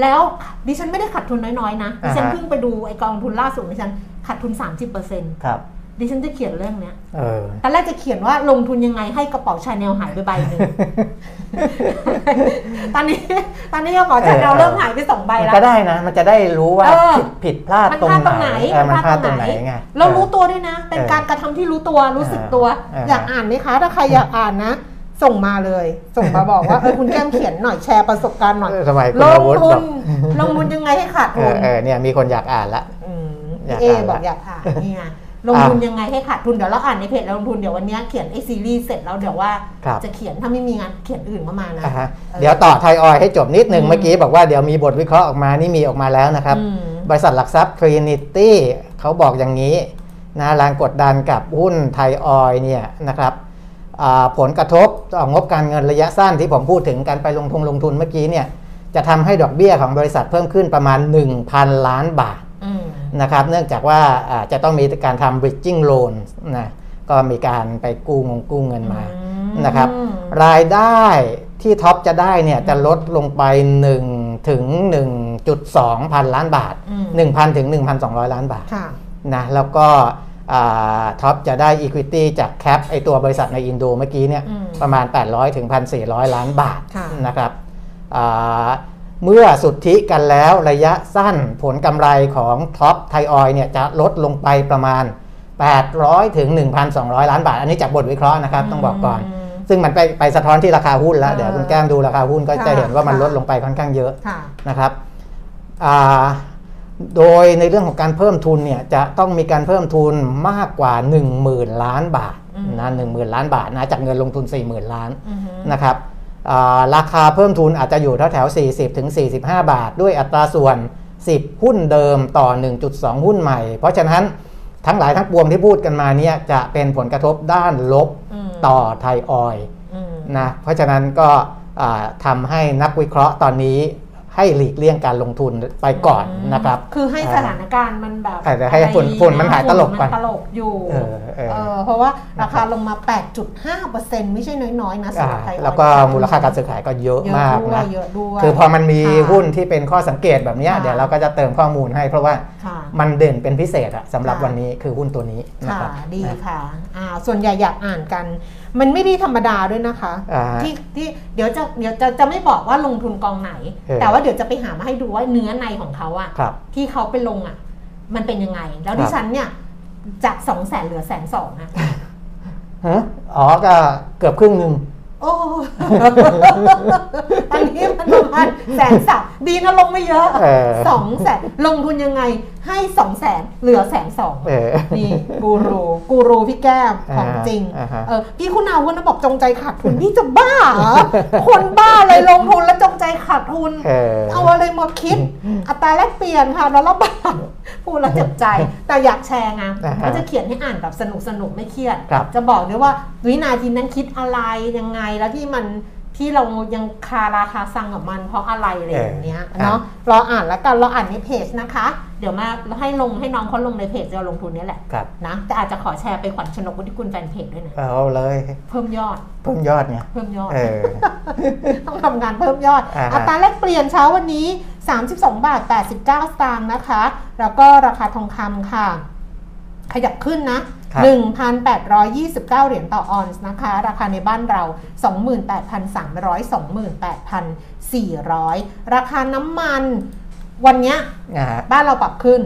แล้วดิฉันไม่ได้ขาดทุนน้อยๆนะ ดิฉันอ่าฮะเพิ่งไปดูไอกองทุนล่าสุดดิฉันขาดทุน 30%ครับ ดิฉันจะเขียนเรื่องเนี้ยเออตอนแรกจะเขียนว่าลงทุนยังไงให้กระเป๋าชาแนลหายไปใบหนึ่งตอนนี้ตอนนี้กระเป๋าชาแนลเออเริ่มหายไปสองใบมันแล้วก็ได้นะ มันจะได้รู้ว่าเออผิดผิดพลาดมันตรงพลาดตรงไหไหนเออมันพลาดตรงไหนไงเรารู้ออตัวด้วยนะ เป็นเออการกระทำที่รู้ตัวรู้สึกตัวเอออยากอ่านไหมคะ ถ้าใครอยากอ่านนะส่งมาเลย ส่งมาบอกว่าเออคุณแก้มเขียนหน่อยแชร์ประสบการณ์หน่อยเออทำไมคุณลอางวุธทุบนอกลงทุนยังไงให้ขาดเอทุอนเออเนี่ยมีคนอยากอ่านละมอยากพี่เออ่านบอกละอยากอ่านนี่ไง ลงทุนยังไงให้ขาดทุนเดี๋ยวเราอ่านในเพจเราลงทุนเดี๋ยววันเนี้ยเขียนไอซีรีส์เสร็จแล้วเดี๋ยวว่าครับจะเขียนถ้าไม่มีงานเขียนอื่นเข้ามานะอ่าฮะออเดี๋ยวต่อไทยออยล์ให้จบนิดหนึ่งอืมเมื่อกี้บอกว่าเดี๋ยวมีบทวิเคราะห์ออกมานี่มีออกมาแล้วนะครับอืมบริษัทหลักทรัพย์ Trinity เขาบอกอย่างนี้นะแรงกดดันกับหุ้นไทยออยล์เนี่ยนะครับอ่าผลกระทบต่องบการเงินระยะสั้นที่ผมพูดถึงการไปลงทุนลงทุนเมื่อกี้เนี่ยจะทำให้ดอกเบี้ยของบริษัทเพิ่มขึ้นประมาณ 1,000 ล้านบาทอืม นะครับ เนื่องจากว่าอ่าจะต้องมีการทำ bridging loan นะก็มีการไปกู้งงกู้เงินมาอืมนะครับ รายได้ที่ท็อปจะได้เนี่ยจะลดลงไป1ถึง1.2 พันล้านบาทอืม1,000 ถึง 1,200 ล้านบาทค่ะนะแล้วก็อ่าท็อปจะได้ Equity จาก CAP ไอตัวบริษัทในอินโดเมื่อกี้เนี่ยอืมประมาณ 800 ถึง 1,400 ล้านบาทค่ะนะครับอ่า เมื่อสุทธิกันแล้วระยะสั้นผลกำไรของท็อปไทยออยล์เนี่ยจะลดลงไปประมาณ 800 ถึง 1,200 ล้านบาท อันนี้จากบทวิเคราะห์นะครับ ต้องบอกก่อนอืมซึ่งมันไปไปสะท้อนที่ราคาหุ้นแล้วเออเดี๋ยวคุณแก้มดูราคาหุ้นก็ค่ะจะเห็นว่ามันค่ะลดลงไปค่อนข้างเยอะค่ะนะครับอ่าโดยในเรื่องของการเพิ่มทุนเนี่ยจะต้องมีการเพิ่มทุนมากกว่า 10,000 ล้านบาทอืมนะหนึ่งหมื่นล้านบาทนะจากเงินลงทุน 40,000 ล้านอือฮึนะครับอ่า ราคาเพิ่มทุนอาจจะอยู่แถวแถวๆ40ถึง45 บาท ด้วยอัตราส่วน 10 หุ้นเดิมต่อ 1.2 หุ้นใหม่ เพราะฉะนั้นทั้งหลายทั้งปวงที่พูดกันมาเนี่ยจะเป็นผลกระทบด้านลบอืมต่อไทยออยล์อืมนะเพราะฉะนั้นก็อ่าทำให้นักวิเคราะห์ตอนนี้ ให้หลีกเลี่ยงการลงทุนไปก่อนนะครับ คือให้สถานการณ์มันแบบอาจจะให้ฝุ่นอะไรฝุ่นมันหายตลกฝุ่ก่อนมันตลกอยู่เออเออเออเพราะว่าราคาลงมา 8.5%ไม่ใช่น้อยๆนะสำอ่าหรับไทยออยล์แล้วก็มูลค่าการซื้อขายก็เยอะเยอะมากด้วยนะเยอะด้วยคือพอมันมีค่ะหุ้นที่เป็นข้อสังเกตแบบเนี้ยค่ะเดี๋ยวเราก็จะเติมข้อมูลให้ เพราะว่าค่ะมันเด่นเป็นพิเศษอะสำหรับค่ะวันนี้คือหุ้นตัวนี้นะค่ะครับดีนะค่ะอ่าส่วนใหญ่อยากอ่านกันมันไม่ได้ธรรมดาด้วยนะคะอ่าที่ที่เดี๋ยวจะเดี๋ยวจะจะไม่บอกว่าลงทุนกองไหนเออแต่ว่าเดี๋ยวจะไปหามาให้ดูว่าเนื้อในของเขาอะครับที่เขาไปลงอะมันเป็นยังไง แล้วครับดิฉันเนี่ยจากสองแสนเหลือแสนสองอะฮะอ๋อก็เกือบครึ่งหนึ่งโอ้ตอนนี้มันประมาณแสนสามดีนะลงไม่เยอะเออสองแสนลงทุนยังไงให้สองแสนเหลือแสนสองเออนี่กูรูกูรูพี่แก้มของจริงอ่าฮะเออพี่คุณอาวุธนะบอกจงใจขาดทุนพี่จะบ้าเหรอคนบ้าเลยลงทุนแล้วจงใจขาดทุน เออเอาอะไรมาคิด อัตราแลกเปลี่ยนค่ะแล้วระบาดพูดแล้วเจ็บใจ แต่อยากแชร์ไงอ่าฮะก็จะเขียนให้อ่านแบบสนุกสนุกๆไม่เครียดครับจะบอกด้วยว่าวินาทีนั้นคิดอะไรยังไงแล้วที่มัน ที่เรายังคาราคาซังกับมันเพราะอะไรอะไรอย่างเงี้ยเออเนาะรออ่านแล้วกันเราอ่านในเพจนะคะ เดี๋ยวมาให้ลงให้น้องเขาลงในเพจเราลงทุนเนี้แหละครับนะแต่อาจจะขอแชร์ไปขวัญชนกวุฒิกุลแฟนเพจด้วยนะเอาเลย เพิ่มยอด เพิ่มยอดไงเพิ่มยอดเออต้องทำงานเพิ่มยอดอ่าฮะอัตราแลกเปลี่ยนเช้าวันนี้ 32 บาท 89 สตางค์นะคะ แล้วก็ราคาทองคำค่ะ ขยับขึ้นนะครับ 1,829 เหรียญต่อออนซ์นะคะ ราคาในบ้านเรา 28,300 28,400 ราคาน้ำมันวันเนี้ยนะฮะบ้านเราปรับขึ้น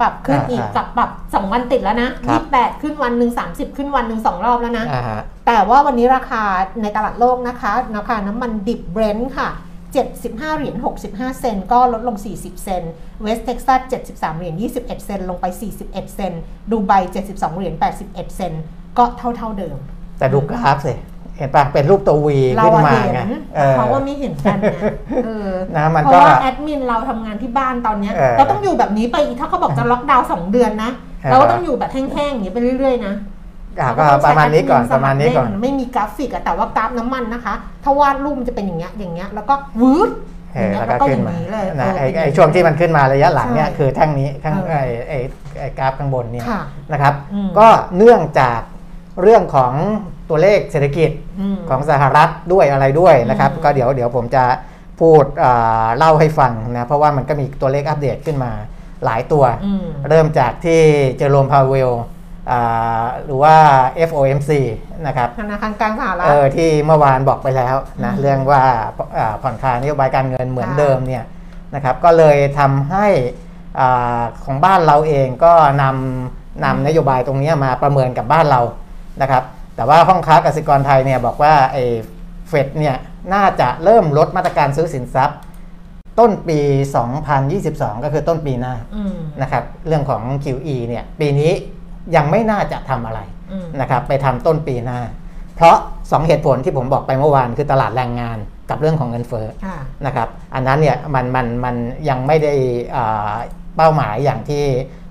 ปรับขึ้นอ่าอีกอ่าปรับปรับสองวันติดแล้วนะครับ28ขึ้นวันหนึ่ง30ขึ้นวันหนึ่งสองรอบแล้วนะอ่าฮะแต่ว่าวันนี้ราคาในตลาดโลกนะคะราคาน้ำมันดิบเบรนท์ค่ะ 75 เหรียญ 65 เซนต์ก็ลดลง 40 เซนต์เวสเท็กซัส 73 เหรียญ 21 เซนต์ลงไป 41 เซนต์ดูไบ 72 เหรียญ 81 เซนต์ก็เท่าเท่าๆเดิม แต่ดูกราฟสิเห็นปะเป็นรูปตัววีเราขึ้นอะมาเห็นไงเอแต่อเขาว่าไม่เห็นกันไงเออนะมันเพราะก็ว่าแอดมินเราทำงานที่บ้านตอนเนี้ยเออเราต้องอยู่แบบนี้ไปอีกถ้าเขาบอกจะล็อกดาวน์สองเดือนนะเออเราก็ต้องอยู่แบบแห้งๆอย่างนี้ไปเรื่อยๆนะอะก็ ประมาณนี้ก่อนประมาณนี้ก่อนไม่มีกราฟิกอะแต่ว่ากราฟน้ำมันนะคะ ถ้าวาดรูปมันจะเป็นอย่างเงี้ยอย่างเงี้ยแล้วก็วืดเออแล้วก็ขึ้นมาอย่างเลยนะเไอ้ไอ้ช่วงที่มันขึ้นมาระยะหลังเนี่ยใช่คือแท่งนี้ข้างเออไอ้ไอ้ไอ้กราฟข้างบนเนี่ยค่ะนะครับอืมก็เนื่องจากเรื่องของตัวเลขเศรษฐกิจมของสหรัฐด้วยอะไรด้วยนะครับอืมก็เดี๋ยวเดี๋ยวผมจะพูดอ่าเล่าให้ฟังนะเพราะว่ามันก็มีตัวเลขอัปเดตขึ้นมาหลายตัวอืมเริ่มจากที่เจอโรมพาวเวลอ่า หรือว่า FOMC นะครับธนาคารกลางสหรัฐเออที่เมื่อวานบอกไปแล้วนะอืมเรื่องว่าอ่าผ่อนคลายนโยบายการเงินเหมือนค่ะเดิมเนี่ยนะครับก็เลยทำให้อาของบ้านเราเองก็นำนำนโยบายตรงเนี้ยมาประเมินกับบ้านเรานะครับ แต่ว่าห้องค้ากสิกรไทยเนี่ยบอกว่าไอ้เฟดเนี่ยน่าจะเริ่มลดมาตรการซื้อสินทรัพย์ ต้นปี 2022 ก็คือต้นปีหน้าอืมนะครับ เรื่องของ QE เนี่ยปีนี้ ยังไม่น่าจะทำอะไรอืมนะครับไปทำต้นปีหน้า เพราะ 2 เหตุผลที่ผมบอกไปเมื่อวานคือตลาดแรงงานกับเรื่องของเงินเฟ้อค่ะนะครับอันนั้นเนี่ยมันมันมันยังไม่ได้อ่าเป้าหมายอย่างที่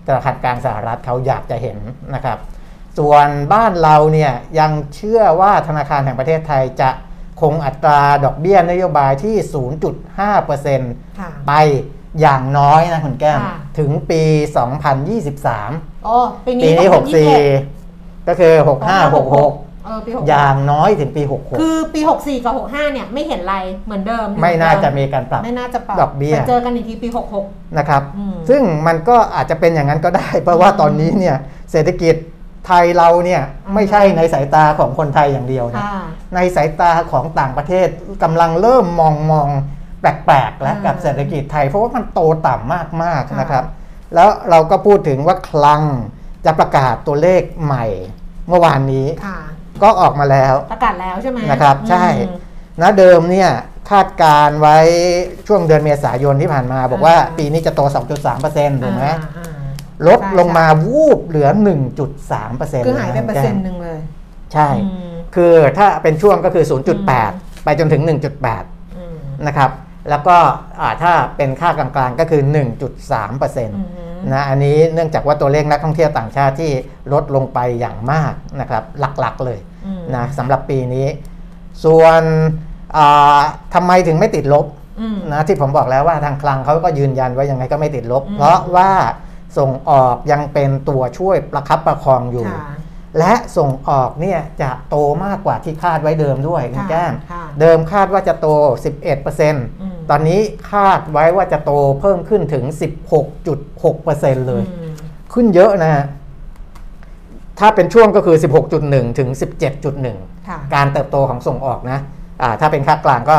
ธนาคารกลางสหรัฐเขาอยากจะเห็นนะครับ ส่วนบ้านเราเนี่ยยังเชื่อว่าธนาคารแห่งประเทศไทยจะคงอัตราดอกเบี้ยนโยบายที่ 0.5%ค่ะไป อย่างน้อยนะคุณแก้มค่ะถึงปี 2023โอ้ปีปีนี้นี้ต้องเป็น64 ก็คือ 6566เออปีหกอย่างน้อยถึงปีคือปี 64 กับ 65 เนี่ย ไม่เห็นไรเหมือนเดิม66ไม่น่าจะมีการปรับไม่น่าจะปรับดอกเบี้ยไปเจอกันอีกทีปี 66 นะครับอืมซึ่งมันก็อาจจะเป็นอย่างนั้นก็ได้ เพราะว่าตอนนี้เนี่ยเศรษฐกิจไทยเราเนี่ยไม่ใช่ในสายตาของคนไทยอย่างเดียวนะค่ะในสายตาของต่างประเทศกำลังเริ่มมองมอง แปลกๆแล้วอืมกับเศรษฐกิจไทย เพราะว่ามันโตต่ำมากค่ะๆนะครับ แล้วเราก็พูดถึงว่าคลังจะประกาศตัวเลขใหม่เมื่อวานนี้ค่ะก็ออกมาแล้ว ประกาศแล้วใช่ไหมนะครับ ใช่อืมนะเดิมเนี่ยคาดการไว้ช่วงเดือนเมษายนที่ผ่านมาบอกว่าอ่าปีนี้จะโต 2.3%ถูกไหมอ่าอ่าลดลงมาวูบเหลือ 1.3%คือหายไปเปอร์เซ็นต์หนึ่งเลย ใช่อืมคือถ้าเป็นช่วงก็คืออืม0.8 ไปจนถึง 1.8อืมนะครับ แล้วก็อ่าถ้าเป็นค่ากลางๆก็คือ 1.3%นอืมะอันนี้เนื่องจากว่าตัวเลขนักท่องเที่ยวต่างชาติที่ลดลงไปอย่างมากนะครับหลักๆเลยอืมนะสำหรับปีนี้ ส่วนอ่าทำไมถึงไม่ติดลบอืมนะที่ผมบอกแล้วว่าทางคลังเขาก็ยืนยันว่ายังไงก็ไม่ติดลบอืมเพราะว่าส่งออกยังเป็นตัวช่วยประคับประคองอยู่ค่ะและส่งออกเนี่ยจะโตมากกว่าที่คาดไว้เดิมด้วยคุณค่ะแก้มค่ะเดิมคาดว่าจะโต 11%ม ตอนนี้คาดไว้ว่าจะโตเพิ่มขึ้นถึง 16.6%เลยอืมขึ้นเยอะนะฮะถ้าเป็นช่วงก็คือ 16.1 ถึง 17.1ค่ะการเติบโตของส่งออกนะอ่าถ้าเป็นค่ากลางก็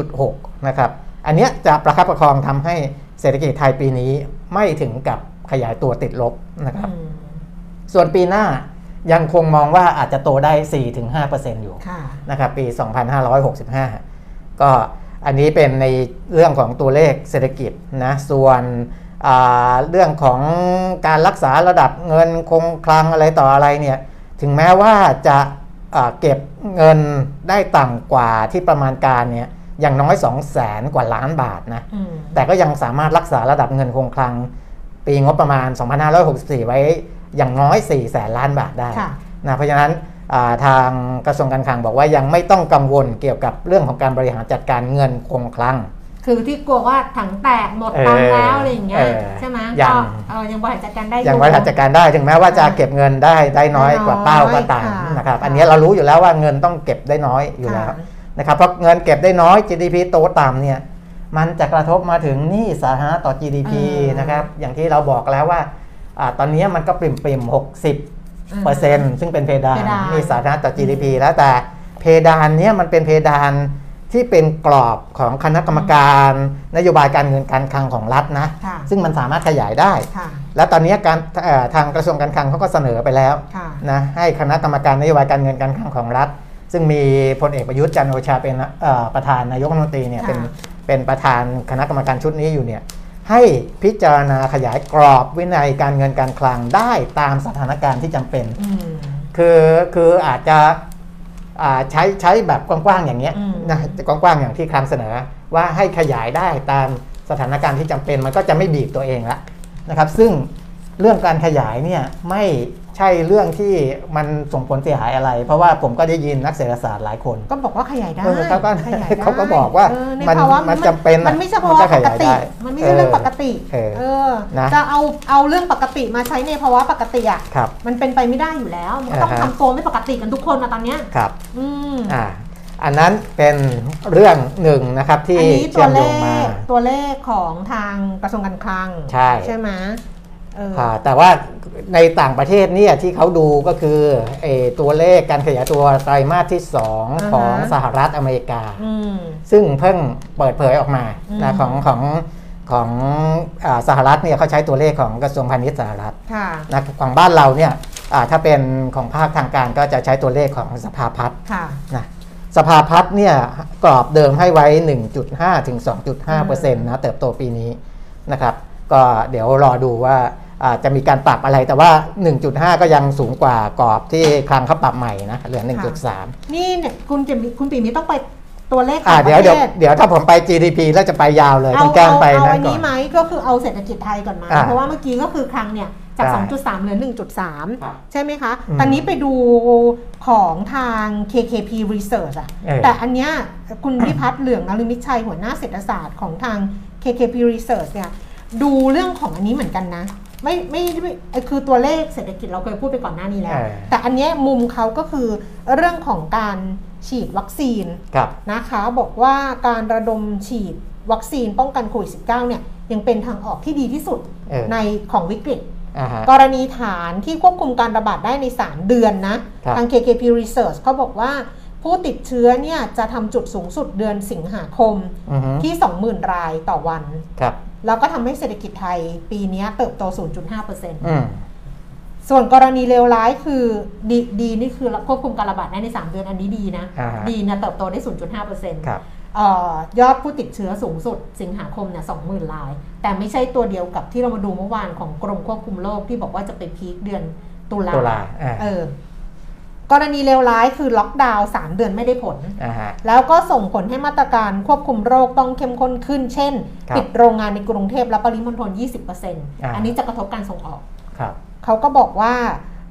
16.6 นะครับ อันเนี้ยจะประคับประคองทำให้เศรษฐกิจไทยปีนี้ไม่ถึงกับขยายตัวติดลบนะครับอืมส่วนปีหน้ายังคงมองว่าอาจจะโตได้ 4-5%อยู่ค่ะนะครับ ปี 2565 ก็ อันนี้เป็นในเรื่องของตัวเลขเศรษฐกิจนะส่วนอ่าเรื่องของการรักษาระดับเงินคงคลังอะไรต่ออะไรเนี่ยถึงแม้ว่าจะอ่าเก็บเงินได้ต่ำกว่าที่ประมาณการเนี่ยอย่างน้อย 2 0 0แสนกว่าล้านบาทนะอืมแต่ก็ยังสามารถรักษาระดับเงินคงคลัง ปีงบประมาณ 2564 ไว้อย่างน้อย 4 แสนล้านบาทได้ค่ะนะเพราะฉะนั้นอ่า ทางกระทรวงการคลังบอกว่ายังไม่ต้องกังวลเกี่ยวกับเรื่องของการบริหารจัดการเงินคงคลัง คือที่กลัวว่าถังแตกหมดตังค์แล้วอะไรอย่างเงี้ยเออใช่ไหมยัก็งเออยังบริหารจัดการได้อยังบริหารจัดการได้ถึงแม้ว่าจะค่ะเก็บเงินได้ได้น้อยกว่าเป้าก็ตามค่ะนะครับค่ะอันนี้เรารู้อยู่แล้วว่าเงินต้องเก็บได้น้อยอยู่แล้วค่ะนะครับเพราะเงินเก็บได้น้อย GDP โตต่ำเนี่ยมันจะกระทบมาถึงหนี้สาธารณะต่อ GDP นะครับอย่างที่เราบอกแล้วว่าอาตอนนี้มันก็ปริมปริม60 เปอร์เซ็นต์ซึ่งเป็นเพดานเพดานหนี่สาธารณะต่อ GDP แล้วแต่เพดานเนี้ยมันเป็นเพดานที่เป็นกรอบของคณะกรรมการ นโยบายการเงินการคลังของรัฐนะค่ะซึ่งมันสามารถขยายได้ค่ะและตอนนี้การเอ่อทางกระทรวงการคลังเขาก็เสนอไปแล้วค่ะนะให้คณะกรรมการนโยบายการเงินการคลังของรัฐ ซึ่งมีพลเอกประยุทธ์จันทร์โอชาเป็นเอ่อประธานนายกรัฐมนตรีเนี่ยค่ะเป็นเป็นประธานคณะกรรมการชุดนี้อยู่เนี่ย ให้พิจารณาขยายกรอบวินัยการเงินการคลังได้ตามสถานการณ์ที่จำเป็นอืมคือคืออาจจะอ่าใช้ใช้แบบกว้างๆอย่างเงี้ยอืมนะกว้างๆอย่างที่คลังเสนอ ว่าให้ขยายได้ตามสถานการณ์ที่จำเป็นมันก็จะไม่บีบตัวเองละนะครับ ซึ่งเรื่องการขยายเนี่ยไม่ ใช่เรื่องที่มันส่งผลเสียหายอะไร เพราะว่าผมก็ได้ยินนักเศรษฐศาสตร์หลายคน ก็บอกว่าขยายได้เออเขาก็ขยายได้เขาก็บอกว่าเในมันภาวะมันจำเป็นอะมันไม่ใช่มันภาวะก็ขปกยายติได้มันไม่ใช่เรื่องปกติเออเออนะจะเอาเอาเรื่องปกติมาใช้ในภาวะปกติอะครับมันเป็นไปไม่ได้อยู่แล้วมันก็ต้องอ่าฮะทำตัวไม่ปกติกันทุกคนมาตอนเนี้ยครับอืมอ่าอันนั้นเป็นเรื่องหนึ่งนะครับที่อันนี้ตัเชื่วอมเลโยงมาขตัวเลขของทางกระทรวงการคลัง ใช่ใช่ไหมเอออ่า แต่ว่าในต่างประเทศเนี่ยที่เขาดูก็คือเออตัวเลขการขยายตัวไตรมาสที่ 2 ของสหรัฐอเมริกาอืมซึ่งเพิ่งเปิดเผยออกมาอืมนะของของของอาสหรัฐเนี่ยเขาใช้ตัวเลขของกระทรวงพาณิชย์สหรัฐค่ะนะของบ้านเราเนี่ยอ่าถ้าเป็นของภาคทางการก็จะใช้ตัวเลขของสภาพัฒน์ค่ะนะสภาพัฒน์เนี่ยกรอบเดิมให้ไว้ 1.5 ถึง 2.5เปอร์เซ็นต์นะเติบโตปีนี้นะครับ ก็เดี๋ยวรอดูว่า อ่าจะมีการปรับอะไรแต่ว่า 1.5 ก็ยังสูงกว่ากรอบที่คลังเขาปรับใหม่นะเหลือ 1.3 นี่เนี่ยคุณเจมิคุณปีมีต้องไปตัวเลขอ่าต่างปเดี๋ยวระเดี๋ยวเทศเดี๋ยวถ้าผมไป GDP แล้วจะไปยาวเลยเอาต้องแกล้งเอาไปเอานั่อันนก่อนี้นไหมก็คือเอาเศรษฐกิจไทยก่อนไหมาอ่าเพราะว่าเมื่อกี้ก็คือครั้งเนี่ยจากได้2.3 เหลือครับ1.3 ใช่ไหมคะอืมตอนนี้ไปดูของทาง KKP Research อะเออแต่อันเนี้ยคุณพิพัฒน์เหลืองนฤมิตชัยหัวหน้าเศรษฐศาสตร์ของทาง KKP Research เนี่ยดูเรื่องของอันนี้เหมือนกันนะ ไม่ไม่ไม่ไอ้คือตัวเลขเศรษฐกิจเราเคยพูดไปก่อนหน้านี้แล้วเออแต่อันเนี้ยมุมเขาก็คือเรื่องของการฉีดวัคซีนครับนะคะบอกว่าการระดมฉีดวัคซีนป้องกันโควิด -19 เนี่ยยังเป็นทางออกที่ดีที่สุดเออในของวิกฤตอ่าฮะกรณีฐานที่ควบคุมการระบาดได้ใน 3 เดือนนะครับทาง KKP Research เขาบอกว่าผู้ติดเชื้อเนี่ยจะทำจุดสูงสุดเดือนสิงหาคมอือฮึที่ 20,000 รายต่อวันครับ แล้วก็ทำให้เศรษฐกิจไทยปีเนี้ยเติบโต 0.5%อืมส่วนกรณีเลวร้ายคือดีดีนี่คือควบคุมการระบาดได้ใน 3 เดือนอันนี้ดีนะอ่าฮะดีนะเติบโตได้ 0.5%ครับเออยอดผู้ติดเชื้อสูงสุด สิงหาคมเนี่ยสองหมื่นราย แต่ไม่ใช่ตัวเดียวกับที่เรามาดูเมื่อวานของกรมควบคุมโรคที่บอกว่าจะไปพีคเดือนตุลาตุลาอ่าเออ กรณีเลวร้ายคือล็อกดาวน์3เดือนไม่ได้ผลอ่าฮะแล้วก็ส่งผลให้มาตรการควบคุมโรคต้องเข้มข้นขึ้น เช่นครับปิดโรงงานในกรุงเทพและปริมณฑล 20%อ่าอันนี้จะกระทบการส่งออกครับเขาก็บอกว่า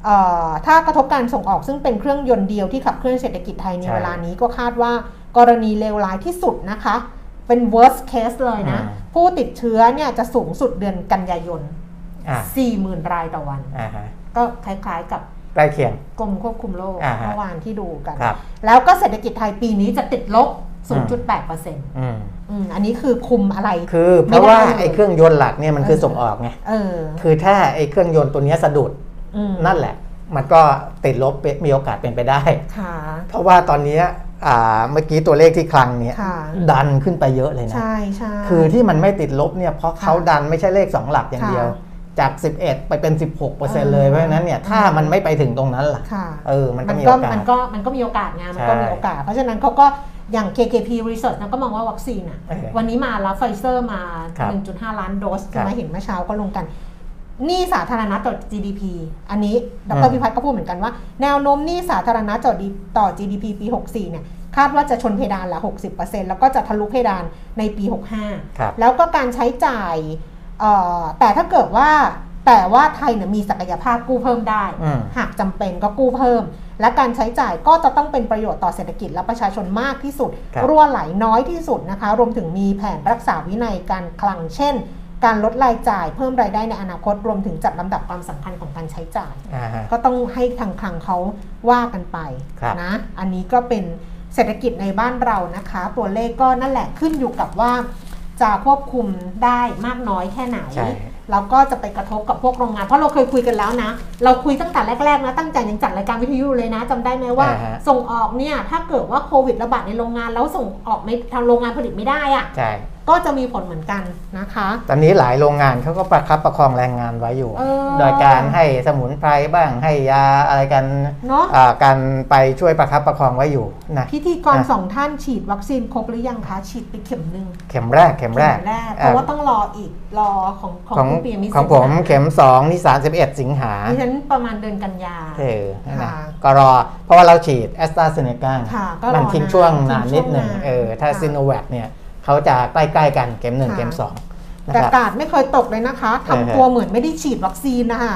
เอ่อถ้ากระทบการส่งออกซึ่งเป็นเครื่องยนต์เดียวที่ขับเคลื่อนเศรษฐกิจไทยในใช่เวลานี้ก็คาดว่ากรณีเลวร้ายที่สุดนะคะ เป็น worst case เลยนะอืมผู้ติดเชื้อเนี่ยจะสูงสุดเดือนกันยายนอ่า40,000 รายต่อวันอ่าฮะก็คล้ายๆกับ ใกล้เคียง กรมควบคุมโรคอ่าฮะเมื่อวานที่ดูกัน ครับ แล้วก็เศรษฐกิจไทยปีนี้จะติดลบ 0.8%อืมอืมอันนี้คือคุมอะไร คือเพไม่ราะได้ว่าเลยไอ้เครื่องยนต์หลักเนี่ยมันคือส่งออกไงเออคือถ้าไอ้เครื่องยนต์ตัวเนี้ยสะดุดมนั่นแหละ มันก็ติดลบเป็นมีโอกาสเป็นไปได้ ค่ะ เพราะว่าตอนเนี้ยอ่าเมื่อกี้ตัวเลขที่คลังเนี่ย ค่ะ ดันขึ้นไปเยอะเลยนะ ใช่ใช่ คือที่มันไม่ติดลบเนี่ยเพราะเขาค่ะดันไม่ใช่เลข2หลักอย่างเดียว ค่ะ จาก 11 ไปเป็น 16เปอร์เซ็นต์เออเลยเพราะฉะนั้นเนี่ยถ้ามันไม่ไปถึงตรงนั้นล่ะค่ะเออมันก็มันมีก็โอกาสมันก็มันก็มีโอกาสไงมันก็ใช่มีโอกาส เพราะฉะนั้นเขาก็อย่าง KKP Research นะก็มองว่าวัคซีนอะเออวันนี้มาแล้วไฟเซอร์มาครับ1.5 ล้านโดสครับใช่ไหมเห็นเมื่อเช้าก็ลงกันหนี้สาธารณะต่อ GDP อันนี้ดอืรมพิพัฒน์ก็พูดเหมือนกันว่า แนวโน้มหนี้สาธารณะต่อ D- ต่อ GDP ปี 64 เนี่ยคาดว่าจะชนเพดานละ 60%แล้วก็จะทะลุเพดานในปี 65ครับแล้วก็การใช้จ่ายเอ่อ แต่ถ้าเกิดว่าแต่ว่าไทยเนี่ยมีศักยภาพกู้เพิ่มได้อืมหากจำเป็นก็กู้เพิ่ม และการใช้จ่ายก็จะต้องเป็นประโยชน์ต่อเศรษฐกิจและประชาชนมากที่สุดครับรั่วไหลน้อยที่สุดนะคะ รวมถึงมีแผนรักษาวินัยการคลังเช่น การลดรายจ่ายเพิ่มรายได้ในอนาคตรวมถึงจัดลำดับความสำคัญของการใช้จ่ายอ่าฮะก็ต้องให้ทางคลังเขาว่ากันไปครับนะอันนี้ก็เป็นเศรษฐกิจในบ้านเรานะคะ ตัวเลขก็นั่นแหละขึ้นอยู่กับว่า จะควบคุมได้มากน้อยแค่ไหน ใช่ แล้วก็จะไปกระทบกับพวกโรงงาน เพราะเราเคยคุยกันแล้วนะ เราคุยตั้งแต่แรกๆนะ ตั้งใจยังจัดรายการวิทยุเลยนะจำได้ไหมว่า อ่าฮะ ส่งออกเนี่ย ถ้าเกิดว่าโควิดระบาดในโรงงานแล้วส่งออกไม่ทางโรงงานผลิตไม่ได้อะ ใช่ ก็จะมีผลเหมือนกันนะคะ ตอนนี้หลายโรงงานเขาก็ประคับประคองแรงงานไว้อยู่เออโดยการให้สมุนไพรบ้างให้ยาอะไรกันเนาะอ่าการไปช่วยประคับประคองไว้อยู่นะพิธีกรอะสองท่านฉีดวัคซีนครบหรือยังคะฉีดไปเข็มหนึ่งเข็มแรกเข็มแรกเข็มแรกเพราะว่าต้องรออีกรอของของของคุณปียมิตรของผมสิงหาเข็ม2นี่31สิงหาดิฉันประมาณเดือนกันยาเออนั่นนะค่ะก็รอเพราะว่าเราฉีดแอสตราเซเนกาค่ะก็รอมันทิ้งช่วงนานนานนิดหนึ่งทิ้งช่วงนานเออถ้าค่ะซิโนแวคเนี่ย เขาจะใกล้ๆกันเข็มหนึ่งค่ะเข็มสองนะแต่ครับกาดไม่เคยตกเลยนะคะเออทำตัวเหมือนไม่ได้ฉีดวัคซีนนะคะ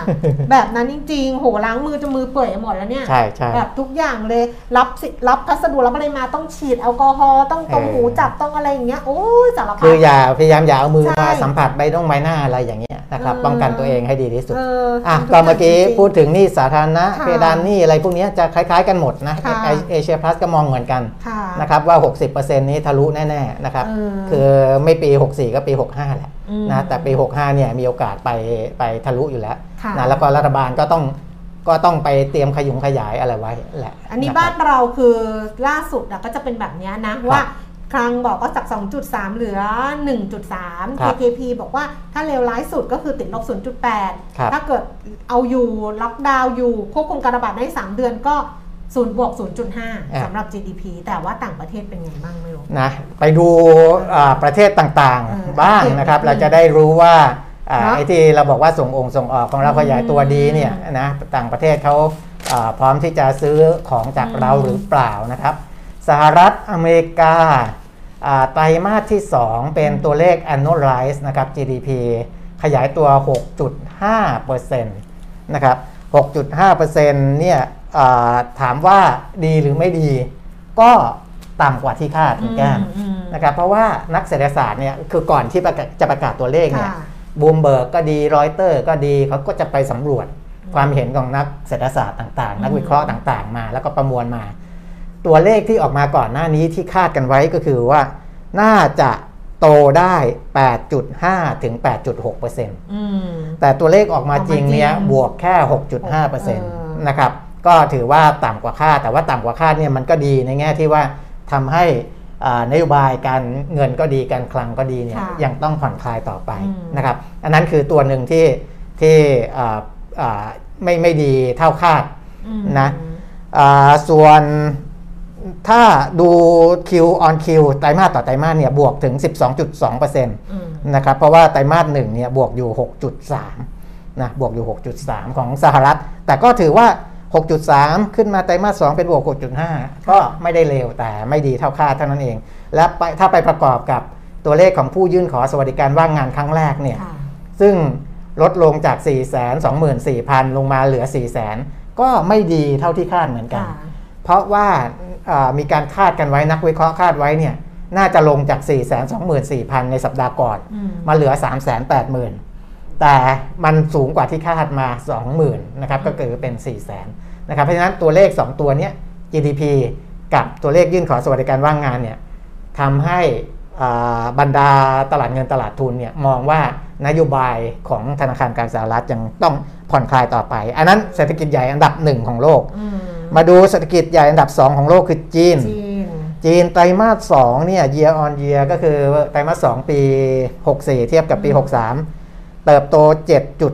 แบบนั้นจริงๆ โหล้างมือจนมือเปื่อยหมดแล้วเนี่ยใช่ใช่แบบทุกอย่างเลยรับสิรับพัสดุรับอะไรมาต้องฉีดแอลกอฮอล์ต้องตรงเออหูจับต้องอะไรอย่างเงี้ยโอ้ยสารพัดคืออย่าพยายามอย่าเอามือใช่มาสัมผัสใบต้องใบหน้าอะไรอย่างเงี้ย นะครับเออป้องกันตัวเองให้ดีที่สุดเอออะทำทุก็เมื่อกี้ย่างจริงๆพูดถึงหนี่สาธารณะค่ะเพดานหนี่อะไรพวกเนี้ยจะคล้ายๆกันหมดนะค่ะเอเชียพลัสก็มองเหมือนกันค่ะนะครับว่า 60%นี้ทะลุแน่ๆนะครับเออคือไม่ปี 64 ก็ปี 65 แหละอืมนะแต่ปี 65 เนี่ยมีโอกาสไปไปทะลุอยู่แล้วค่ะนะแล้วก็รัฐบาลก็ต้องก็ต้องไปเตรียมขยุงขยายอะไรไว้แหละ อันนี้ะคบ้ารันเราคือล่าสุดอะก็จะเป็นแบบเนี้ยนะครับว่า ครั้งบอกว่าจาก 2.3 เหลือ 1.3ครับ KKP บอกว่าถ้าเลวร้ายสุดก็คือติดลบครับ0.8 ถ้าเกิดเอาอยู่ล็อกดาวน์อยู่ควบคุมการระบาดได้ 3 เดือนก็0บวก 0.5 สำหรับ GDP แต่ว่าต่างประเทศเป็นไงบ้างไม่รู้นะไปดูอ่าประเทศต่างเออๆบ้างนะครับเออเราจะได้รู้ว่าอ่าเนอะไอ้ที่เราบอกว่าส่งองค์ส่งออกของเราอืมขยายตัวดีเนี่ยนะต่างประเทศเขาอ่าพร้อมที่จะซื้อของจากอืมเราหรือเปล่านะครับ สหรัฐอเมริกาอ่า ไตรมาสที่ 2 เป็นตัวเลข annualize นะครับ GDP ขยายตัว 6.5%นะครับ 6.5%เนี่ยอ่าถามว่าดีหรือไม่ดี ก็ต่ำกว่าที่คาดเหมือนกันอืมนะครับเพราะว่านักเศรษฐศาสตร์เนี่ยคือก่อนที่ประกาศจะประกาศตัวเลขเนี่ยค่ะบลูมเบิร์กก็ดีรอยเตอร์ก็ดีเขาก็จะไปสำรวจความเห็นของนักเศรษฐศาสตร์ต่างๆ นักวิเคราะห์ต่างๆมา แล้วก็ประมวลมา ตัวเลขที่ออกมาก่อนหน้านี้ที่คาดกันไว้ก็คือว่าน่าจะโตได้ 8.5 ถึง 8.6เปอร์เซ็นต์อืมแต่ตัวเลขออกมาจริงเนี่ยออกมาจริงบวกแค่ 6.5%นอะครับ ก็ถือว่าต่ำกว่าคาด แต่ว่าต่ำกว่าคาดเนี่ยมันก็ดีในแง่ที่ว่าทำให้อ่านโยบายการเงินก็ดีการคลังก็ดีเนี่ยค่ะยังต้องผ่อนคลายต่อไปอืมนะครับ อันนั้นคือตัวหนึ่งที่ที่อ่าอ่าไม่ไม่ดีเท่าคาดอืมนะอ่าส่วน ถ้าดู Q on Q ไตรมาสต่อไตรมาสเนี่ยบวกถึง 12.2%อืมนะครับเพราะว่าไตรมาสหนึ่งเนี่ยบวกอยู่ 6.3นะบวกอยู่ 6.3 ของสหรัฐ แต่ก็ถือว่า 6.3 ขึ้นมาไตรมาส2เป็นบวก 6.5 ก็ไม่ได้เลวแต่ไม่ดีเท่าคาดเท่านั้นเอง และไปถ้าไปประกอบกับตัวเลขของผู้ยื่นขอสวัสดิการว่างงานครั้งแรกเนี่ยค่ะซึ่งลดลงจาก 4 2 4 0 0 0 ลงมาเหลือ 4 0 0 0 0ก็ไม่ดีเท่าที่คาดเหมือนกันค่ะเพราะว่าอ่า มีการคาดกันไว้นักวิเคราะห์คาดไว้เนี่ยน่าจะลงจาก 4 2 4 0 0 0 ในสัปดาห์ก่อนอืมมาเหลือ 3 8 0 0 0 0 แต่มันสูงกว่าที่คาดมา 20,000นะครับก็คือเป็น 4 0 0 0 0 0นะครับเพราะฉะนั้นตัวเลข 2 ตัวเนี้ย GDP กับตัวเลขยื่นขอสวัสดิการว่างงานเนี่ยทำให้อ่าบรรดาตลาดเงินตลาดทุนเนี่ยมองว่านโยบายของธนาคารกลางสหรัฐยังต้องผ่อนคลายต่อไป อันนั้นเศรษฐกิจใหญ่อันดับหนึ่งของโลกอื มมาดูเศรษฐกิจใหญ่อันดับ 2 ของโลกคือจีน จีนจีนไตรมาส2เนี่ย year on year ก็คือไตรมาส2ปี 64 เทียบกับปีอืม63 เติบโต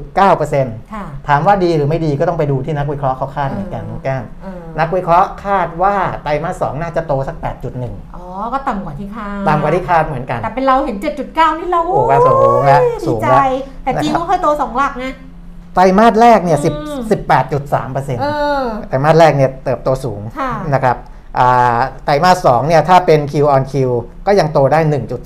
7.9%ค่ะถามว่าดีหรือไม่ดีก็ต้องไปดูที่นักวิเคราะห์เขาคาดเหมือนกันเออน้องแก้มเออนักวิเคราะห์คาดว่าไตรมาสสองน่าจะโตสัก 8.1 อ๋อ ก็ต่ำกว่าที่คาดตามกว่าที่คาดเหมือนกัน แต่เป็นเราเห็น 7.9 นี่เราโอ้ก็สูงแล้วดีสูงใจแล้วแต่จีนนะครับก็ค่อยโตสองหลักไง ไตรมาสแรกเนี่ยอืม10 18.3%เออไตรมาสแรกเนี่ยเติบโตสูงค่ะนะครับอ่าไตรมาส2เนี่ยถ้าเป็น Q on Q ก็ยังโตได้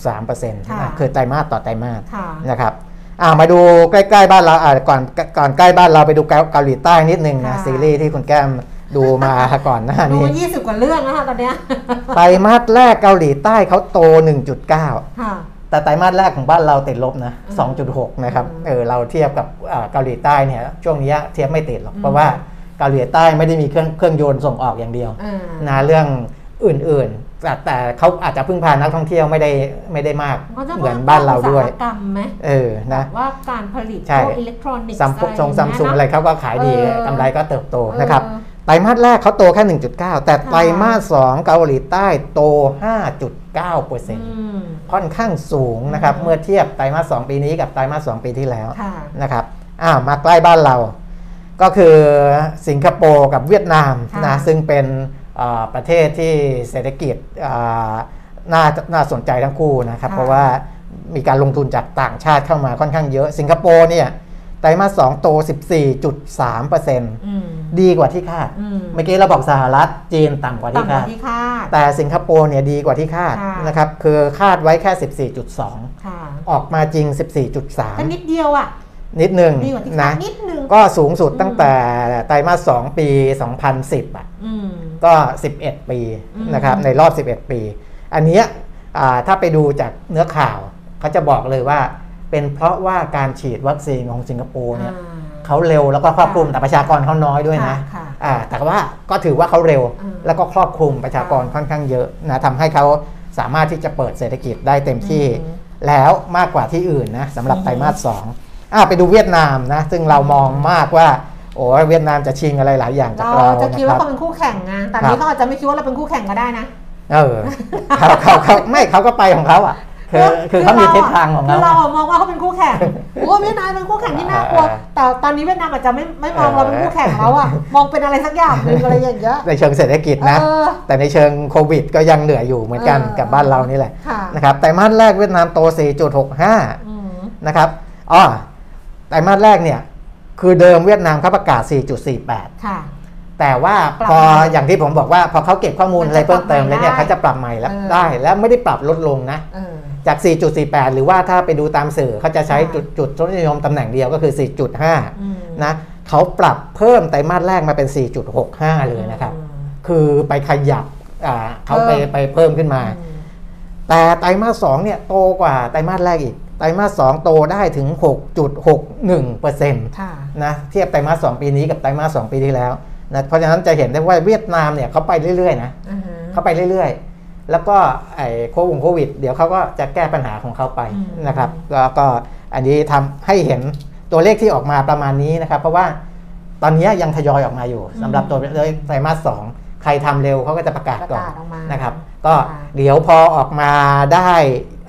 1.3%นะค่ะคือไตรมาสต่อไตรมาสค่ะนะครับอ่ามาดูใกล้ๆบ้านเราอ่าก่อนก่อนใกล้บ้านเราไปดูเกาเกาหลีใต้นิดนึงนะค่ะซีรีส์ที่คุณแก้มดูมาก่อนหน้าดูนี้มา20 กว่าเรื่องนะคะตอนเนี้ยไตรมาสแรกเกาหลีใต้เขาโต 1.9ค่ะ แต่ไตรมาสแรกของบ้านเราติดลบนะอืม2.6 นะครับอืมเออเราเทียบกับอ่าเกาหลีใต้เนี่ยช่วงนี้เทียบไม่ติดหรอกอืมเพราะว่าเกาหลีใต้ไม่ได้มีเครื่องเครื่องยนต์ส่งออกอย่างเดียวอ่านะเรื่องอื่นๆ แต่แต่เขาอาจจะพึ่งพานักท่องเที่ยวไม่ได้ไม่ได้มากเขาจะเหมือนบ้านเราด้วยอุตสาหกรรมไหมเออนะว่าการผลิตใช่พวกอิเล็กทรอนิกส์ซัมซุงซัมซุงอะไรเขาก็ขายดีเออกำไรก็เติบโตเออนะครับ ไตรมาสแรกเขาโตแค่ 1.9 แต่ไตรมาส2เกาหลีใต้โต 5.9%อืมค่อนข้างสูงนะครับอืมเมื่อเทียบไตรมาส2ปีนี้กับไตรมาส2ปีที่แล้วค่ะนะครับอ้าวมาใกล้บ้านเรา ก็คือสิงคโปร์กับเวียดนามค่ะนะซึ่งเป็นอ่าประเทศที่เศรษฐกิจอ่าน่าน่าสนใจทั้งคู่นะครับ เพราะว่ามีการลงทุนจากต่างชาติเข้ามาค่อนข้างเยอะ สิงคโปร์เนี่ย ไตรมาส2โต 14.3%อืมดีกว่าที่คาดอืมเมื่อกี้เราบอกสหรัฐจีนต่ำกว่าที่ต่ำกคาว่าดที่คาด แต่สิงคโปร์เนี่ยดีกว่าที่คาดค่ะนะครับ คือคาดไว้แค่ 14.2ค่ะออกมาจริงแค่14.3นิดเดียวอะ นิดหนึ่งดีกว่าที่คานะดนิดนึงก็สูงสุดตั้งแต่ไตรมาส2ปี 2010 อะอืมก็ 11 ปีอืมนะครับ ในรอบ 11 ปี อันเนี้ยอ่าถ้าไปดูจากเนื้อข่าวเขาจะบอกเลยว่า เป็นเพราะว่าการฉีดวัคซีนของสิงคโปร์เนี่ยอ่าเขาเร็วแล้วก็ครอบคลุมค่ะแต่ประชากรเขาน้อยด้วยนะค่ะค่ะอ่าแต่ว่าก็ถือว่าเขาเร็วอืมแล้วก็ครอบคลุมประชากรค่ะค่อนข้างเยอะนะทำให้เขาสามารถที่จะเปิดเศรษฐกิจได้เต็มที่อืมแล้วมากกว่าที่อื่นนะสำหรับอืมไตรมาสสองอ่าไปดูเวียดนามนะซึ่งเรามองมากว่าโอ้ยเวียดนามจะชิงอะไรหลายอย่างจากเราเราจะนะคิดคว่ารับเขาเป็นคู่แข่งไงแต่ครับนี้เขาอาจจะไม่คิดว่าเราเป็นคู่แข่งก็ได้นะเออเขาเขาเขาไม่เขาก็ไปของเขาอะ คือคือเขามีทิศทางของคืเขาอเราอะมองว่าเขาเป็นคู่แข่งโอ้เวียดนามเป็นคู่แข่งที่น่ากลัวอ่าแต่ตอนนี้เวียดนามอาจจะไม่ไม่มองเออเราเป็นคู่แข่งแล้วอะมองเป็นอะไรสักอย่างหนึ่งอะไรอย่างเงี้ยในเชิงเศรษฐกิจนะเออแต่ในเชิงโควิด ก็ยังเหนื่อยอยู่เหมือนกันเออกับบ้านเรานี่แหละค่ะนะครับไตรมาสแรกเวียดนามโต 4.65อืมนะครับอ๋อไตรมาสแรกเนี่ยคือเดิมเวียดนามเขาประกาศ 4.48 ค่ะแต่ว่าปรับพอใหม่อย่างที่ผมบอกว่าพอเขาเก็บข้อมูลมันอะไรจะเพิ่มเติมปรับแล้วเนี่ยใหม่เขาจะปรับใหม่แล้วเออได้ แล้วไม่ได้ปรับลดลงนะเออ จาก 4.48 หรือว่าถ้าไปดูตามสื่อเขาจะใช้ค่ะจุดจุดทศนิยมตำแหน่งเดียวก็คืออืม4.5 นะเขาปรับเพิ่มไตรมาสแรกมาเป็น 4.65 เลยนะครับอืมคือไปขยับอ่าเขาไปเพิ่มไปเพิ่มขึ้นมาอืมแต่ไตรมาสสองเนี่ยโตกว่าไตรมาสแรกอีก ไตรมาสสองโตได้ถึง 6.61%ค่ะนะเทียบไตรมาสสองปีนี้กับไตรมาสสองปีที่แล้วนะเพราะฉะนั้นจะเห็นได้ว่าเวียดนามเนี่ยเขาไปเรื่อยๆนะอือฮึเขาไปเรื่อยๆ แล้วก็ไอ้โควงโควิด เดี๋ยวเขาก็จะแก้ปัญหาของเขาไปอืมนะครับก็ก็อันนี้ทำให้เห็นตัวเลขที่ออกมาประมาณนี้นะครับ เพราะว่าตอนนี้ยังทยอยออกมาอยู่สำหรับตัวเลขไตรมาสสองใครทำเร็วเขาก็จะประกาศประก่อนกาศออกมานะครับ ก็ค่ะเดี๋ยวพอออกมาได้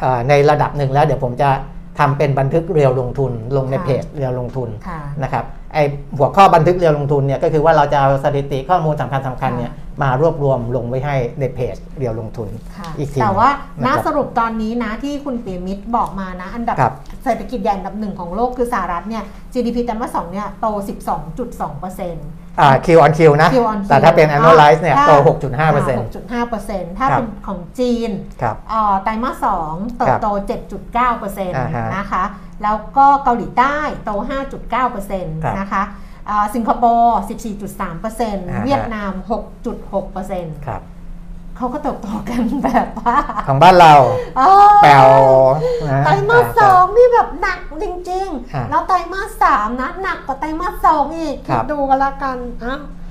เอ่อในระดับหนึ่งแล้วเดี๋ยวผมจะทำเป็นบันทึกเรียวลงทุนลงในค่ะเพจเรียวลงทุนค่ะนะครับไอหัวข้อบันทึกเรียวลงทุนเนี่ยก็คือว่าเราจะเอาสถิติข้อมูลสำคัญสำคัญๆเนี่ยค่ะ มารวบรวมลงไว้ให้ในเพจเรียวลงทุนค่ะอีกทีแต่ว่านะน่าครับสรุปตอนนี้นะที่คุณปิยมิตรบอกมานะ อันดับครับเศรษฐกิจใหญ่อันดับหนึ่งของโลกคือสหรัฐเนี่ย GDP ไตรมาสสองเนี่ยโต 12.2เปอร์เซ็นต์อ่า Q on Q นะ Q on Q แต่ถ้าเป็น annualize เนี่ยถ้าโต 6.5เปอร์เซ็นต์6.5เปอร์เซ็นต์ถ้าครับเป็นของจีนครับเอ่อไตรมาสสองเติบโต 7.9เปอร์เซ็นต์อ่าฮะนะคะ แล้วก็เกาหลีใต้โต 5.9เปอร์เซ็นต์ครับนะคะเอ่อ สิงคโปร์ 14.3เปอร์เซ็นต์อ่าฮะเวียดนาม 6.6เปอร์เซ็นต์ครับเขาก็เติบโตกันแบบว่า ของบ้านเราเออแปลวนะไตรมาสสองนี่แบบหนักจริงอะๆแล้วไตรมาสสามนะ หนักกว่าไตรมาสสองอีกครัคิบดดูกันละกันอ้าวเ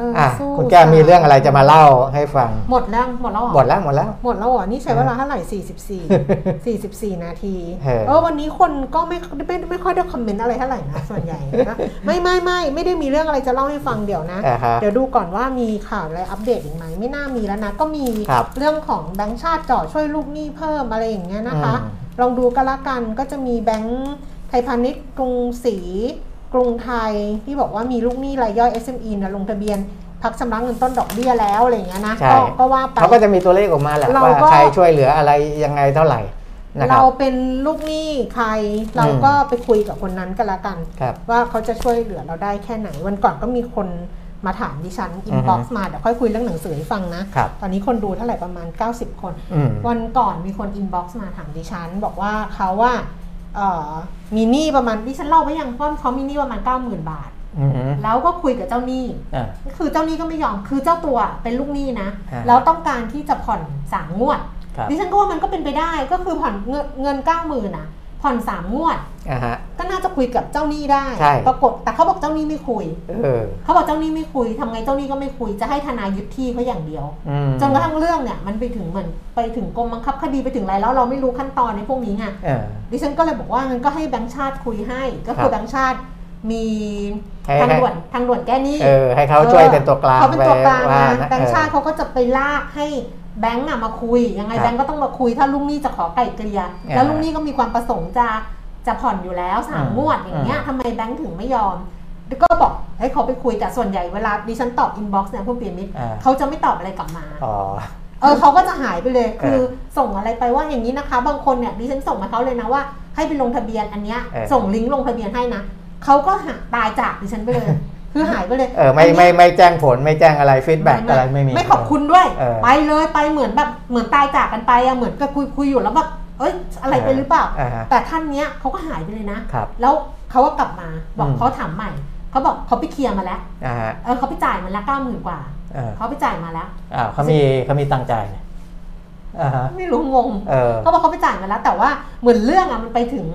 อออะสู้คุณแก้วมีเรื่องอะไรจะมาเล่าให้ฟัง หมดแล้วหมดแล้วเรอหมดแล้วหมดแล้วหมดแล้วเหรอนี่ใช้เวลาเท่าไหร่ 44 44 นาทีเออเออวันนี้คนก็ไม่ไม่ไม่ค่อยได้คอมเมนต์อะไรเท่าไหร่นะส่วนใหญ่นะไม่ไม่ไม่ไม่ได้มีเรื่องอะไรจะเล่าให้ฟังเดี๋ยวนะอ่าฮะเดี๋ยวดูก่อนว่ามีข่าวอะไรอัปเดตอีกไหมไม่น่ามีแล้วนะ ก็มีครับเรื่องของแบงก์ชาติเจ่อช่วยลูกหนี้เพิ่มอะไรอย่างเงี้ยนะคะอืมลองดูกันละกันก็จะมีแบงก์ไทยพาณิชย์กรุงศรี กรุงไทยที่บอกว่ามีลูกหนี้รายย่อย SME นะลงทะเบียนพักชำระเงินต้นดอกเบี้ยแล้วอะไรอย่างเงี้ยนะใช่ก็ก็ว่าไปเขาก็จะมีตัวเลขออกมาแหละเราว่าก็ใครช่วยเหลืออะไรยังไงเท่าไหร่นะครับเราเป็นลูกหนี้ใครเราก็ไปคุยกับคนนั้นก็แล้วกันครับว่าเขาจะช่วยเหลือเราได้แค่ไหน วันก่อนก็มีคนมาถามดิฉัน inbox มาเดี๋ยวค่อยคุยเรื่องหนังสือให้ฟังนะครับตอนนี้คนดูเท่าไหร่ประมาณ 90 คนอืมวันก่อนมีคน inbox มาถามดิฉัน บอกว่าเขาว่าเอ่อ มีหนี้ประมาณดิฉันเล่าไปยังว่าเขามีหนี้ประมาณ90,000บาทอืมแล้วก็คุยกับเจ้าหนี้อ่าคือเจ้าหนี้ก็ไม่ยอมคือเจ้าตัวเป็นลูกหนี้นะฮะแล้วต้องการที่จะผ่อนสามงวดครับดิฉันก็ว่ามันก็เป็นไปได้ก็คือผ่อนเงินเงินเก้าหมื่นอะ ผ่อนสามงวดอ่าฮะก็น่าจะคุยกับเจ้าหนี้ได้ใช่ปรากฏแต่เขาบอกเจ้าหนี้ไม่คุยเออเขาบอกเจ้าหนี้ไม่คุยทำไงเจ้าหนี้ก็ไม่คุยจะให้ทนายยึดที่เขาอย่างเดียวอืมจนกระทั่งเรื่องเนี่ยมันไปถึงเหมือนไปถึงกรมบังคับคดีไปถึงอะไรแล้วเราไม่รู้ขั้นตอนในพวกนี้ไงเออดิฉันก็เลยบอกว่างั้นก็ให้แบงค์ชาติคุยให้ ก็คืครัอบแบงค์ชาติมีให้ทางให้ด่วนทางด่วนแก้หนี้เออให้เขาช่วยเป็นตัวกลางเขาเป็นตัวกลางไปว่านะแบงค์ชาติเขาก็จะไปลากให้ แบงค์อะมาคุยยังไงครับแบงค์ก็ต้องมาคุยถ้าลูกหนี้จะขอไกล่เกลี่ยอ่าแล้วลูกหนี้ก็มีความประสงค์จะจะผ่อนอยู่แล้วสามอืมงวดอย่างเงี้ยอืมทำไมแบงค์ถึงไม่ยอมก็บอกให้เขาไปคุยแต่ส่วนใหญ่เวลาดิฉันตอบ inbox เนี่ยคุณปิยมิตรอ่าเขาจะไม่ตอบอะไรกลับมาอ๋อเออเขาก็จะหายไปเลยเออคือส่งอะไรไปว่าอย่างนี้นะคะ บางคนเนี่ยดิฉันส่งมาเขาเลยนะว่า ให้ไปลงทะเบียนอันเนี้ยเออส่งลิงก์ลงทะเบียนให้นะเขาก็หาตายจากดิฉันไปเลย คือหายไปเลยเออไม่นนี้ไม่ไม่แจ้งผลไม่แจ้งอะไร feedback อะไรไม่มีไม่ขอบคุณด้วยเออไปเลยไปเหมือนแบบเหมือนตายจากกันไปอะเหมือนกับคุยคุยอยู่แล้วแบบเอ้ยอะไรไปหรือเปล่าอ่าฮะแต่ท่านเนี้ยเขาก็หายไปเลยนะครับแล้วเขาก็กลับมาบอกอืมเขาถามใหม่เขาบอกเขาไปเคลียร์มาแล้วอ่าฮะเออเขาไปจ่ายมาแล้วเก้าหมื่นกว่าเออเขาไปจ่ายมาแล้วอ้าวเขามีเขามีตังค์จ่ายเนี่ยอ่าฮะไม่รู้งงเออเขาบอกเขาไปจ่ายมาแล้ว แต่ว่าเหมือนเรื่องอะมันไปถึง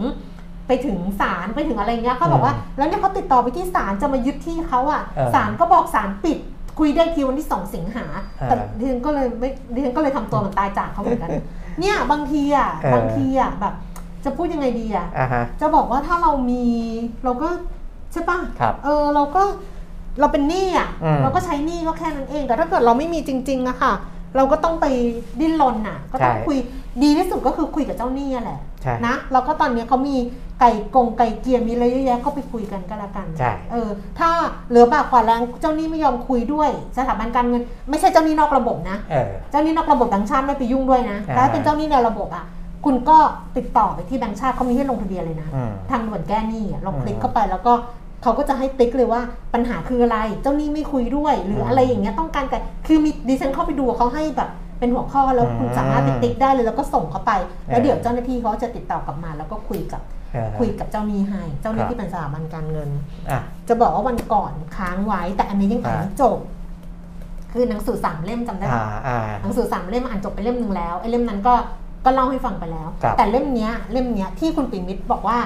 ไปถึงศาลไปถึงอะไรเงี้ยเขาบอกว่าอืมแล้วเนี่ยเขาติดต่อไปที่ศาลจะมายึดที่เขาอะเออศาลก็บอกศาลปิดคุยได้ทีวันที่สองสิงหาเออแต่ดิฉันก็เลยไม่ดิฉันก็เลยทำตัวเหมือนตายจากเขาเหมือนกัน เนี่ยบางทีอะเออบางทีอะแบบ จะพูดยังไงดีอะอ่าฮะจะบอกว่าถ้าเรามีเราก็ใช่ปะครับเออเราก็เราเป็นหนี้อะอืมเราก็ใช้หนี้ก็แค่นั้นเอง แต่ถ้าเกิดเราไม่มีจริงๆอะค่ะ เราก็ต้องไปดิ้นรนน่ะ ก็ต้องใช่คุยดีที่สุดก็คือคุยกับเจ้าหนี้อะแหละใช่ นะแล้วก็ตอนนี้เขามีไก่กงไก่เกลียมีอะไรเยอะแยะก็ไปคุยกันก็แล้วกันใช่เออถ้าเหลือบากกว่าแรงเจ้าหนี้ไม่ยอมคุยด้วย สถาบันการเงิน ไม่ใช่เจ้าหนี้นอกระบบนะเออเจ้าหนี้นอกระบบแบงค์ชาติไม่ไปยุ่งด้วยนะอ่าแต่ถ้าเป็นเจ้าหนี้ในระบบอะคุณก็ติดต่อไปที่แบงค์ชาติเขามีให้ลงทะเบียนเลยนะอืมทางด่วนแก้หนี้อะเราอืมคลิกเข้าไปแล้วก็เขาก็จะให้ติ๊กเลยว่าปัญหาคืออะไร เจ้าหนี้ไม่คุยด้วย หรือมอะไรอย่างเงี้ยต้องการกันคือมีดิฉันเข้าไปดูเขาให้แบบ เป็นหัวข้อแล้วคุณอืมสามารถติ๊กได้เลยแล้วก็ส่งเข้าไป แล้วเออเดี๋ยวเจ้าหน้าที่เขาจะติดต่อกลับมา แล้วก็คุยกับเออคุยกับเจ้าหนี้ให้ เจ้าหนี้ครับที่เป็นสถาบันการเงินอะจะบอกว่าวันก่อนค้างไว้ แต่อันนี้ยังอ่านอ่าไม่จบ คือหนังสือสามเล่มจำได้ไหมอ่าอ่าหนังสือสามเล่มอ่านจบไปเล่มหนึ่งแล้วไอ้เล่มนั้นก็ก็เล่าให้ฟังไปแล้วครับแต่เล่มเนี้ยเล่มเนี้ยที่คุณปิ่นมิตรบอกว่า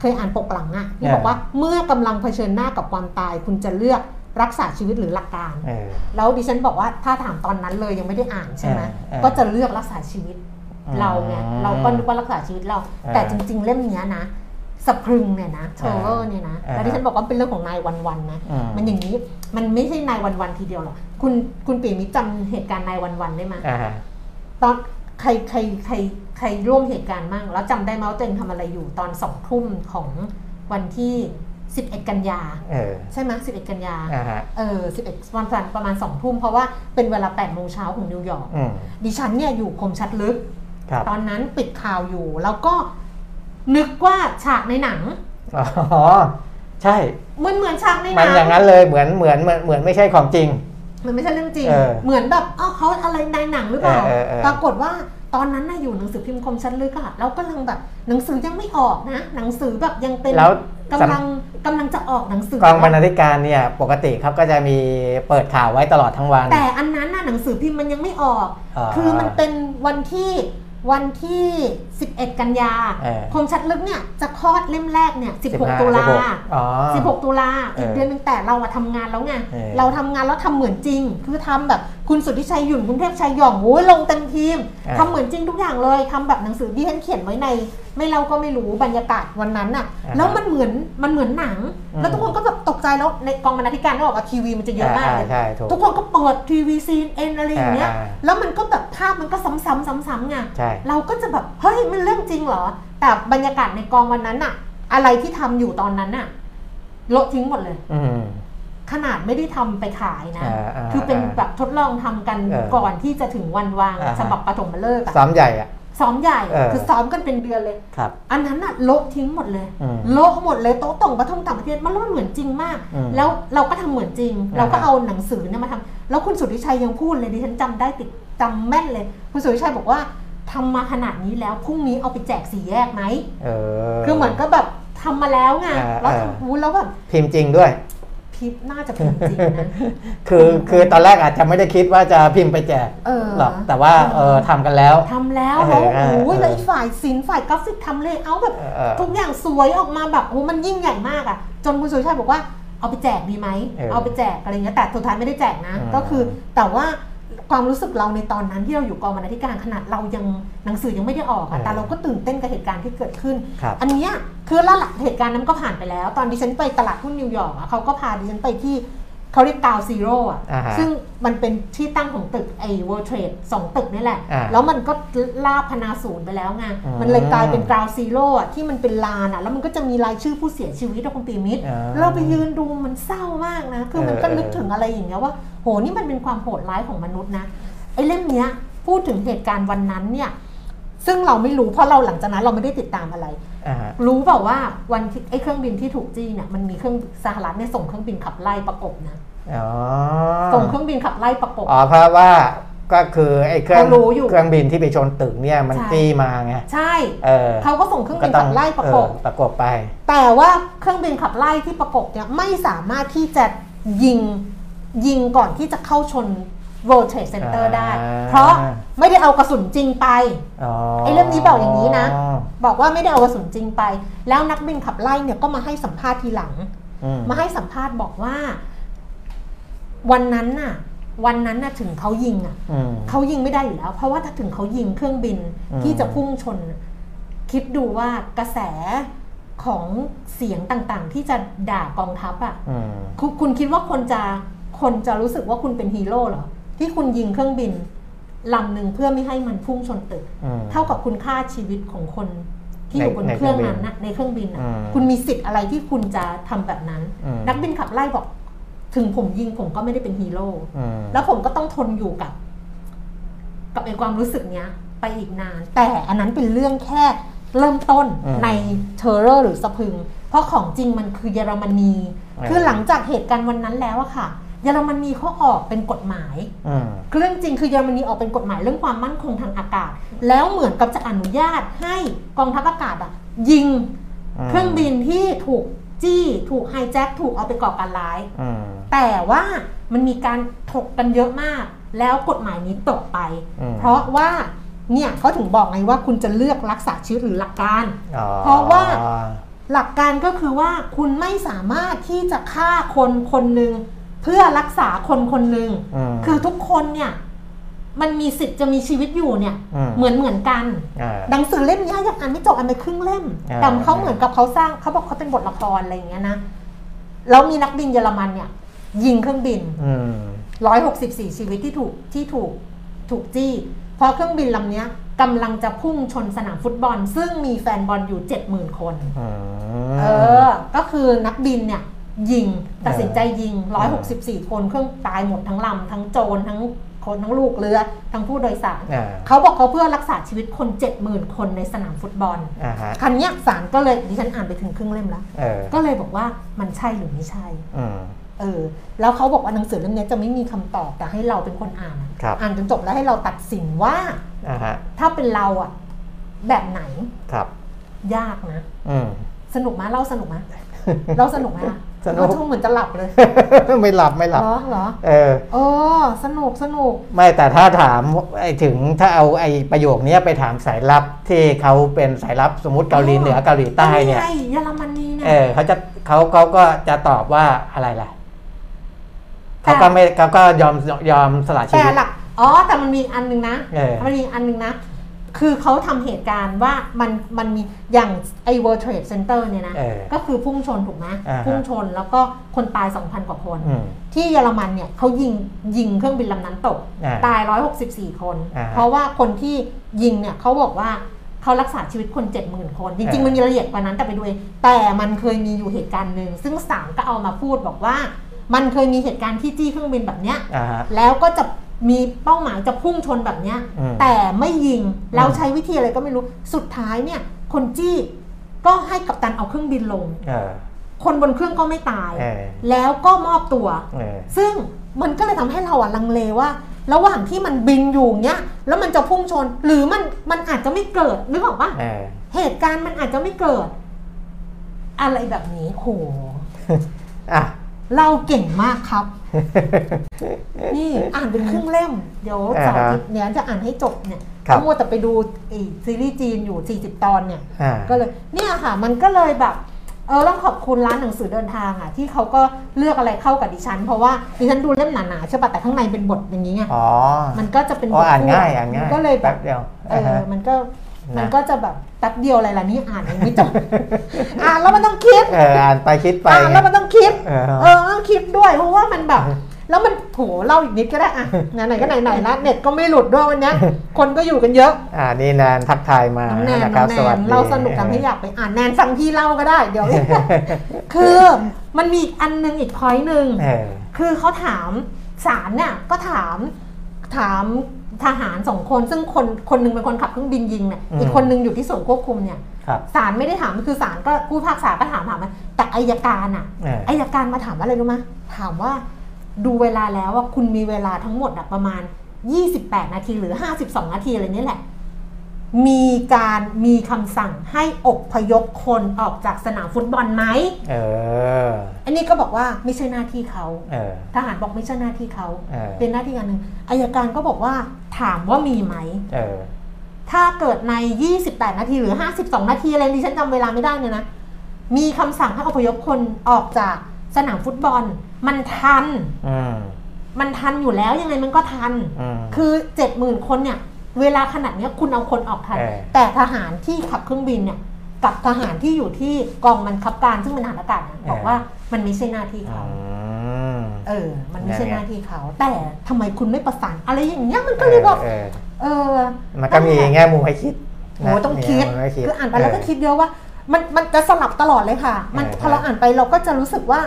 เคยอ่านปกหลังอะที่เออบอกว่าเมื่อกำลังเผชิญหน้ากับความตาย คุณจะเลือก รักษาชีวิตหรือหลักการเออแล้วดิฉันบอกว่าถ้าถามตอนนั้นเลยยังไม่ได้อ่านใช่ไหมเออเออก็จะเลือกรักษาชีวิตอืมเราไงเราก็นึกว่ารักษาชีวิตเราเออแต่จริง ๆ เล่มเนี้ยนะสะพรึงเนี่ยนะ Terror เนี่ยนะเออแล้วดิฉันบอกว่าเป็นเรื่องของ nine one one นะอืมมันอย่างนี้มันไม่ใช่ nine one one ทีเดียวหรอกคุณคุณปิยมิตรจำเหตุการณ์ nine one one ได้ไหมอ่าฮะตอนใครใครใครใครร่วมเหตุการณ์มั่งแล้วจำได้ไหมว่าตัวเองทำอะไรอยู่ตอนสองทุ่มของวันที่ 11 กันยาเออใช่ไหม11 กันยาอ่าฮะเออ11วันจันทร์ประมาณ2ทุ่มเพราะว่าเป็นเวลา8โมงเช้าของนิวยอร์กอืมดิฉันเนี่ยอยู่คมชัดลึกครับตอนนั้นปิดข่าวอยู่ แล้วก็นึกว่าฉากในหนังอ๋อใช่เหมือนเหมือนฉากในหมันันงอย่างนั้นเลยเหมือนเหมือนเหมือนเหมือนไม่ใช่ของจริง มันไม่ใช่เรื่องจริงเออเหมือนแบบเอ้าเขาอะไรในหนังหรือเปล่าเออเออเออปรากฏว่าตอนนั้นน่ะอยู่หนังสือพิมพ์คมชัดลึกอะแล้วกำลังแบบหนังสือยังไม่ออกนะ หนังสือแบบยังเป็นแล้ว กำลังกำลังจะออกหนังสือกองบรรณาธิการเนี่ยปกติเขาก็จะมีเปิดข่าวไว้ตลอดทั้งวัน แต่อันนั้นน่ะหนังสือพิมพ์มันยังไม่ออกอ่าคือมันเป็นวันที่วันที่ 11 กันยาเออคมชัดลึกเนี่ยจะคลอดเล่มแรกเนี่ย 16 15ตุลา16อ๋อ16 ตุลาอีกเออเดือนหนึงแต่เราอะทำงานแล้วไงเออเราทำงานแล้วทำเหมือนจริง คือทำแบบ คุณสุทธิชัยหยุ่นคุณเทพชัยหย่องโอ้ยลงเต็มทีมเออทำเหมือนจริงทุกอย่างเลยทำแบบหนังสือที่ฉันเขียนไว้ใน ไม่เราก็ไม่รู้บรรยากาศวันนั้นน่ะอ่าฮะแล้วมันเหมือนมันเหมือนหนังอืมแล้วทุกคนก็แบบตกใจแล้วในกองบรรณาธิการก็บอกว่าทีวีมันจะเยอะมากเลยใช่ถูกทุกคนก็เปิดทีวีซีเอ็นอะไรอย่างเงี้ยอ่าแล้วมันก็แบบภาพมันก็ซ้ำๆซ้ำๆไงใช่เราก็จะแบบเฮ้ยมันเรื่องจริงเหรอ แต่บรรยากาศในกองวันนั้นน่ะ อะไรที่ทำอยู่ตอนนั้นน่ะโละทิ้งหมดเลยอืม ขนาดไม่ได้ทำไปขายนะอ่าอ่าคือเป็นอ่าแบบทดลองทำกันเออก่อนที่จะถึงวันวางอ่าฮะฉบับปฐมฤกษ์อะซ้อมใหญ่อะซ้อมใหญ่เออคือซ้อมกันเป็นเดือนเลยครับอันนั้นน่ะโละทิ้งหมดเลยอืมโละหมดเลยโต๊ะต่งประทงต่างประเทศมันเหมือนจริงมากอืมแล้วเราก็ทำเหมือนจริงอ่าฮะเราก็เอาหนังสือเนี่ยมาทำแล้วคุณสุทธิชัยยังพูดเลยดิฉันจำได้ติดจำแม่นเลย คุณสุทธิชัยบอกว่าทำมาขนาดนี้แล้วพรุ่งนี้เอาไปแจกสี่แยกไหมเออคือเหมือนก็แบบทำมาแล้วไงอ่าแล้วอ่าทำอู้แล้วแบบพิมพ์จริงด้วย พิมพ์น่าจะพิมพ์จริงนะ คือคือตอนแรกอาจจะไม่ได้คิดว่าจะพิมพ์ไปแจกเออหรอก แต่ว่าเออทำกันแล้วทำแล้วเออแล้วเออโอ้ยเออแล้วอีกฝ่ายศิลป์ฝ่ายกราฟิกทำเลยเอาแบบเออเออทุกอย่างสวยออกมาแบบโอ้มันยิ่งใหญ่มากอะ จนคุณสุรชัยบอกว่าเอาไปแจกดีไหมเออเอาไปแจกอะไรเงี้ยแต่สุดท้ายไม่ได้แจกนะอืมก็คือแต่ว่า ความรู้สึกเราในตอนนั้นที่เราอยู่กองบรรณาธิการขนาดเรายังหนังสือยังไม่ได้ออกอะแต่เราก็ตื่นเต้นกับเหตุการณ์ที่เกิดขึ้นครับอันเนี้ยคือแล้วหลังเหตุการณ์นั้นก็ผ่านไปแล้ว ตอนดิฉันไปตลาดหุ้นนิวยอร์กอะเขาก็พาดิฉันไปที่ เขาเรียก Ground Zero อะอ่าฮะซึ่งมันเป็นที่ตั้งของตึกไอ้ World Trade สองตึกนี่แหละอ่าแล้วมันก็ลาบพนาศูนย์ไปแล้วไงอืมมันเลยกลายเป็น Ground Zero อะที่มันเป็นลานอะแล้วมันก็จะมีรายชื่อผู้เสียชีวิตอะคุณปิยมิตรอ่าเราไปยืนดูมันเศร้ามากนะ คือมันก็เออนึกถึงอะไรอย่างเงี้ยว่า โห นี่มันเป็นความโหดร้ายของมนุษย์นะ ไอ้เล่มเนี้ยพูดถึงเหตุการณ์วันนั้นเนี่ย ซึ่งเราไม่รู้เพราะเราหลังจากนั้นเราไม่ได้ติดตามอะไรอ่าฮะรู้เปล่าว่าวันที่ไอ้เครื่องบินที่ถูกจี้เนี่ยมันมีเครื่องสหรัฐเนี่ยส่งเครื่องบินขับไล่ประกบนะอ๋อ ส่งเครื่องบินขับไล่ประกบอ๋อเพราะว่าก็คือไอ้เครื่องเขารู้อยู่เครื่องบินที่ไปชนตึกเนี่ยมันใช่จี้มาไงใช่เออเขาก็ส่งเครื่องบินต้ขับไล่ประกบเออประกบไป แต่ว่าเครื่องบินขับไล่ที่ประกบเนี่ยไม่สามารถที่จะยิงยิงก่อนที่จะเข้าชน World Trade Center อ่าได้ เพราะไม่ได้เอากระสุนจริงไปอ๋อไอ้เรื่องนี้บอกอย่างนี้นะ บอกว่าไม่ได้เอากระสุนจริงไป แล้วนักบินขับไล่เนี่ยก็มาให้สัมภาษณ์ทีหลังอืมมาให้สัมภาษณ์บอกว่า วันนั้นน่ะ วันนั้นน่ะถึงเขายิงอะอืมเขายิงไม่ได้อยู่แล้ว เพราะว่าถ้าถึงเขายิงเครื่องบินอืมที่จะพุ่งชนน่ะคิดดูว่ากระแสของเสียงต่างๆ ที่จะด่ากองทัพอะอืมคุณคุณคิดว่าคนจะคนจะรู้สึกว่าคุณเป็นฮีโร่เหรอ ที่คุณยิงเครื่องบินลำหนึ่งเพื่อไม่ให้มันพุ่งชนตึกอืมเท่ากับคุณค่าชีวิตของคนที่อยู่บนในเครื่องในเครื่องบินนั้นนะในเครื่องบินน่ะอืมคุณมีสิทธิ์อะไรที่คุณจะทำแบบนั้นอืมนักบินขับไล่บอก ถึงผมยิงผมก็ไม่ได้เป็นฮีโร่อืมแล้วผมก็ต้องทนอยู่กับ กับไอ้ความรู้สึกเนี้ย ไปอีกนาน แต่อันนั้นเป็นเรื่องแค่เริ่มต้นอืมในเทอร์เรอร์หรือสะพรึง เพราะของจริงมันคือเยอรมนีเออคือหลังจากเหตุการณ์วันนั้นแล้วอะค่ะเยอรมนีเขาออกเป็นกฎหมายอืมเรื่องจริงคือเยอรมนีออกเป็นกฎหมายเรื่องความมั่นคงทางอากาศ แล้วเหมือนกับจะอนุญาตให้กองทัพอากาศอะยิงอืมเครื่องบินที่ถูก จี้ถูกไฮแจ็คถูกเอาไปก่อการร้ายอืมแต่ว่ามันมีการถกกันเยอะมาก แล้วกฎหมายนี้ตกไปอืมเพราะว่าเนี่ยเขาถึงบอกไงว่าคุณจะเลือกรักษาชีวิตหรือหลักการอ๋อเพราะว่าหลักการก็คือว่าคุณไม่สามารถที่จะฆ่าคนคนหนึ่งเพื่อรักษาคนคนหนึ่งอืมคือทุกคนเนี่ย มันมีสิทธิ์จะมีชีวิตอยู่เนี่ย อืม เหมือนเหมือนกัน อ่า หนังสือเล่มนี้ยังอ่านไม่จบอ่านไปครึ่งเล่ม อ่า แต่เขาเหมือนกับเขาสร้างเขาบอกเขาเป็นบทละครอะไรอย่างเงี้ยนะแล้วมีนักบินเยอรมันเนี่ย ยิงเครื่องบิน อืม164ชีวิตที่ถูกที่ถูกถูกจี้ เพราะเครื่องบินลำเนี้ยกำลังจะพุ่งชนสนามฟุตบอล ซึ่งมีแฟนบอลอยู่70,000คน อืม เออ ก็คือนักบินเนี่ย ยิงตัดสินใจยิง164คนเครื่องตายหมดทั้งลำทั้งโจรทั้ง คนทั้งลูกเรือทั้งผู้โดยสารอ่าเขาบอกเขาเพื่อรักษาชีวิตคน70,000 คนในสนามฟุตบอลอ่าฮะคันเนี้ยศาลก็เลยดิฉันอ่านไปถึงครึ่งเล่มแล้วเออก็เลยบอกว่ามันใช่หรือไม่ใช่อืมเออแล้วเขาบอกว่าหนังสือเล่มนี้จะไม่มีคำตอบแต่ให้เราเป็นคนอ่านอะครับอ่านจนจบแล้วให้เราตัดสินว่าอ่าฮะถ้าเป็นเราอะ แบบไหนครับ ยากนะอืมสนุกไหมเล่าสนุกไหมเล่าสนุกไหมอะ สนุกเราช่วงเหมือนจะหลับเลย ไม่หลับไม่หลับเหรอเหรอเออเออสนุกสนุก ไม่แต่ถ้าถามไอ้ถึงถ้าเอาไอ้ประโยคเนี้ยไปถามสายลับที่เขาเป็นสายลับสมมติเกาหลีเหนือเกาหลีใต้เนี่ยไงเยอรมนีเนี่ยเออเขาจะเขาเขาก็จะตอบว่าอะไรล่ะแต่เขาก็ไม่เขาก็ยอมยอมสละชีแต่วิตหลักอ๋อแต่มันมีอันหนึงนะเออมันมีอันหนึงนะ คือเขาทำเหตุการณ์ว่ามันมันมีอย่างไอ้ World Trade Center เนี่ยนะ เออก็คือพุ่งชนถูกไหมอ่าฮะพุ่งชนแล้วก็คนตาย 2,000 กว่าคน อืมที่เยอรมันเนี่ยเขายิงยิงเครื่องบินลำนั้นตก อ่าตาย 164 คน อ่าเพราะว่าคนที่ยิงเนี่ยเขาบอกว่าเขารักษาชีวิตคน 70,000 คน จริง เออ ๆ มันมีรายละเอียดกว่านั้นแต่ไปดูเองแต่มันเคยมีอยู่เหตุการณ์หนึ่งซึ่งศาลก็เอามาพูดบอกว่า มันเคยมีเหตุการณ์ที่จี้เครื่องบินแบบเนี้ย อ่าฮะ แล้วก็จะ มีเป้าหมายจะพุ่งชนแบบเนี้ยอืมแต่ไม่ยิงแล้วอืมใช้วิธีอะไรก็ไม่รู้สุดท้ายเนี่ย คนจี้ก็ให้กัปตันเอาเครื่องบินลงเออคนบนเครื่องก็ไม่ตายเออแล้วก็มอบตัวเออซึ่งมันก็เลยทำให้เราอะลังเลว่า ระหว่างที่มันบินอยู่เนี้ย แล้วมันจะพุ่งชน หรือมันมันอาจจะไม่เกิดนึกออกปะเออเหตุการณ์มันอาจจะไม่เกิด อะไรแบบนี้โหอะเราเก่งมากครับ นี่อ่านเป็นครึ่งเล่ม เดี๋ยวอ่าฮะเสาร์อาทิตย์เนี้ยจะอ่านให้จบเนี่ยครับมัวแต่ไปดูไอ้ซีรีส์จีนอยู่ 40 ตอนเนี่ยอ่าก็เลยเนี่ยค่ะ มันก็เลยแบบเออต้องขอบคุณร้านหนังสือเดินทางอะที่เขาก็เลือกอะไรเข้ากับดิฉัน เพราะว่าดิฉันดูเล่มหนาๆใช่ปะแต่ข้างในเป็นบทอย่างนี้ไงอ๋อมันก็จะเป็นอ๋อบทอ่านคู่ง่ายอ่านง่ายมันก็เลยแบป๊บเดียวเออ่าอฮะมันก็นะ มันก็จะแบบแป๊บเดียวอะไรล่ะนี่อ่านยังไม่จบอ่านแล้วมันต้องคิดเอออ่านไปคิดไปอ่านแล้วมันต้องคิดเออเออต้องคิดด้วยเพราะว่ามันแบบแล้วมันโถเล่าอีกนิดก็ได้อะไหนๆก็ไหนๆละเน็ตก็ไม่หลุดด้วยวันเนี้ยคนก็อยู่กันเยอะ อ่านี่แนนทักทายมาน้องแนนนะคน้รัอบงแนสวัสนดีเราสนุกทำให้อยากไปอ่านแนนฟังพี่เล่าก็ได้เดี๋ยว คือมันมีอีกอันหนึงอีกพอยหนึ่งเออคือเขาถามศาลเนี่ยก็ถามถาม ทหารสองคนซึ่งคนคนหนึงเป็นคนขับเครื่องบินยิงเนี่ยอืม อีกคนหนึงอยู่ที่ส่วนควบคุมเนี่ยครับศาลไม่ได้ถามคือศาลก็ผู้พิพากษาก็ถามถามมาแต่อายการอะเอออายการมาถามว่าอะไรรู้ไหมถามว่าดูเวลาแล้วว่าคุณมีเวลาทั้งหมดอะประมาณ 28 นาทีหรือ 52 นาทีอะไรนี่แหละ มีการมีคำสั่งให้อบพยพคนออกจากสนามฟุตบอลไหมเออ อันนี้ก็บอกว่าไม่ใช่หน้าที่เขาเออ ทหารบอกไม่ใช่หน้าที่เขาเออ เป็นหน้าที่การหนึ่งอายการก็บอกว่าถามว่ามีไหม เออ ถ้าเกิดใน 28 นาทีหรือ 52 นาทีอะไรดิฉันจำเวลาไม่ได้เนี่ยนะ มีคำสั่งให้อพยพคนออกจากสนามฟุตบอล มันทัน อืม มันทันอยู่แล้วยังไงมันก็ทัน อืม คือ 70,000 คนเนี่ย เวลาขนาดเนี้ยคุณเอาคนออกทันเออแต่ทหารที่ขับเครื่องบินเนี่ยกับทหารที่อยู่ที่กองบังคับการซึ่งเป็นทหารอากาศเนี่ยบอกว่ามันไม่ใช่หน้าที่อืเขามเออ มันไม่ใช่นั่นไงหน้าที่เขา แต่ทำไมคุณไม่ประสาน อะไรอย่างเงี้ยมันก็เลยแบบเออเออมันก็มีแง่มุมให้คิดโอ้ต้องคิดมีแง่มุมให้คืออ่านไปแล้วก็คิดเยอะว่า มันมันจะสลับตลอดเลยค่ะ มันเออพอเราอ่านไปเราก็จะรู้สึกว่า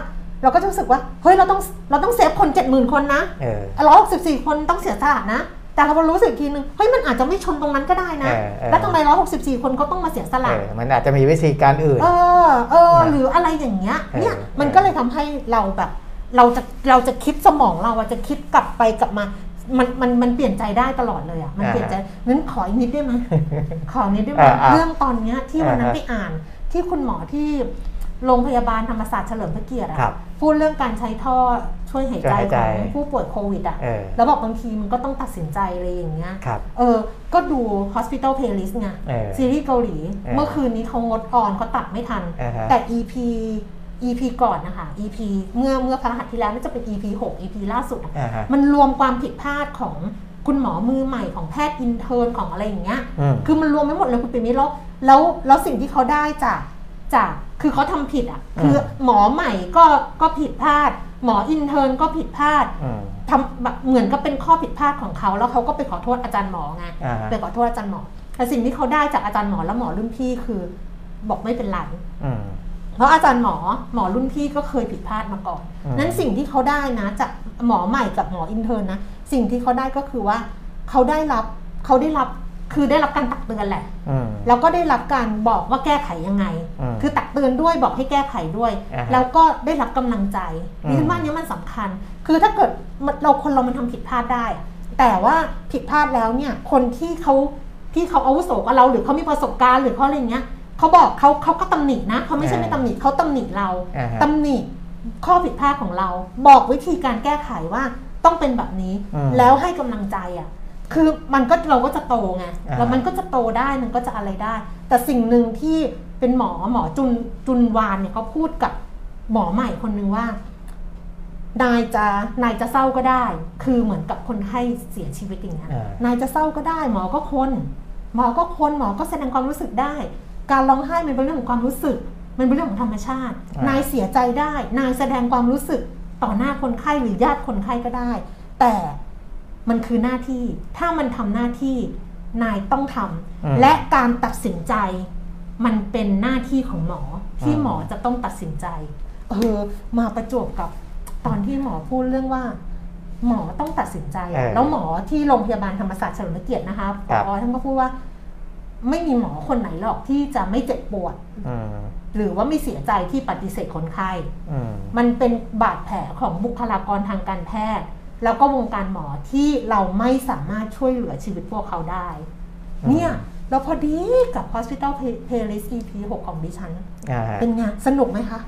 เราก็จะรู้สึกว่าเฮ้ยเราต้องเราต้องเซฟคนเจ็ดหมื่นคนนะเออร้อยหกสิบสี่คนต้องเสียสละนะ แต่เรารู้สึกอีกทีนึงเฮ้ยมันอาจจะไม่ชนตรงนั้นก็ได้นะเออเออแล้วทำไมร้อยหกสิบสี่คนเขาต้องมาเสียสเอละอมันอาจจะมีวิธีการอื่น เออเออนะหรืออะไรอย่างเงี้ยเออเนี่ยเออมันก็เลยทำให้เราแบบเราจะเราจะคิดสมองเราอะจะคิดกลับไปกลับมามันมันมันเปลี่ยนใจได้ตลอดเลยอะมันเปลี่ยนใจงั้นขออีกนิดได้ไหมขอนิดได้ไหมอ่าอ่าเรื่องตอนเนี้ยที่วันนั้นอ่าฮะไปอ่าน ที่คุณหมอที่โรงพยาบาลธรรมศาสตร์เฉลิมพระเกียรติอะครับพูดเรื่องการใช้ท่อ ช่วยหายใจช่วยหายใจของผู้ป่วยโควิดอะเออแล้วบอกบางทีมันก็ต้องตัดสินใจอะไรอย่างเงี้ยครับเออ ก็ดู Hospital Playlist ไงเออซีรีส์เกาหลีเออเมื่อคืนนี้เขางดออนเขาตัดไม่ทันอ่าฮะแต่ EP EP ก่อนนะคะ EP เมื่อเมื่อพฤหัสที่แล้วน่าจะเป็น EP 6 EP ล่าสุดอะอ่าฮะมันรวมความผิดพลาดของคุณหมอมือใหม่ของแพทย์ intern ของอะไรอย่างเงี้ยอืมคือมันรวมไม่หมดเลยคุณปิยมิตรแล้วแล้วแล้วสิ่งที่เขาได้จากจากคือเขาทำผิดอะ คือหมอใหม่ก็ก็ผิดพลาด หมอ intern ก็ผิดพลาดอืมทำแบบเหมือนกับเป็นข้อผิดพลาดของเขาแล้วเขาก็ไปขอโทษอาจารย์หมอไงอ่าฮะไปขอโทษอาจารย์หมอแต่สิ่งที่เขาได้จากอาจารย์หมอและหมอรุ่นพี่คือ บอกไม่เป็นไรอืมเพราะอาจารย์หมอหมอรุ่นพี่ก็เคยผิดพลาดมาก่อนอืมนั้นสิ่งที่เขาได้นะจากหมอใหม่กับหมอ intern นะสิ่งที่เขาได้ก็คือว่าเขาได้รับเขาได้รับ คือได้รับการตักเตือนแหละอืมแล้วก็ได้รับการบอกว่าแก้ไขยังไงอืมคือตักเตือนด้วยบอกให้แก้ไขด้วยอ่าฮะแล้วก็ได้รับกำลังใจอืมดิฉันว่าอันนี้มันสำคัญ คือถ้าเกิดมันเราคนเรามันทำผิดพลาดได้อะแต่ว่าผิดพลาดแล้วเนี่ย คนที่เขาที่เขาอาวุโสกว่าเราหรือเขามีประสบการณ์หรือเขาอะไรเงี้ยเขาบอกเขาเขาก็ตำหนินะเขาไม่ใช่ไม่ตำหนิเขาตำหนิเราอ่าฮะตำหนิข้อผิดพลาดของเรา บอกวิธีการแก้ไขว่าต้องเป็นแบบนี้อืมแล้วให้กำลังใจอะ คือมันก็เราก็จะโตไงอ่าแล้วมันก็จะโตได้มันก็จะอะไรได้ แต่สิ่งหนึ่งที่เป็นหมอหมอจุนจุนวานเนี่ยเขาพูดกับหมอใหม่คนหนึ่งว่า นายจะนายจะเศร้าก็ได้ คือเหมือนกับคนไข้เสียชีวิตอย่างเงี้ยอ่านายจะเศร้าก็ได้ หมอก็คนหมอก็คนหมอก็แสดงความรู้สึกได้ การร้องไห้มันเป็นเรื่องของความรู้สึก มันเป็นเรื่องของธรรมชาติอ่านนายเสียใจได้ นายแสดงความรู้สึกต่อหน้าคนไข้หรือญาติคนไข้ก็ได้ แต่ มันคือหน้าที่ ถ้ามันทำหน้าที่นายต้องทอืมำและการตัดสินใจ มันเป็นหน้าที่ของหมอที่อืมหมอจะต้องตัดสินใจ เออ มาประจวบกับตอนที่หมอพูดเรื่องว่า หมอต้องตัดสินใจอะแล้วหมอที่โรงพยาบาลธรรมศาสตร์เฉลิมพระเกียรตินะคะพอท่านก็พูดว่า ไม่มีหมอคนไหนหรอกที่จะไม่เจ็บปวดอืมหรือว่าไม่เสียใจที่ปฏิเสธคนไข้อืมมันเป็นบาดแผลของบุคลากรทางการแพทย์ แล้วก็วงการหมอที่เราไม่สามารถช่วยเหลือชีวิตพวกเขาได้อืมเนี่ยแล้วพอดีกับ Hospital Playlist EP 6 ของดิฉันอ่าเป็นไงสนุกไหมคะ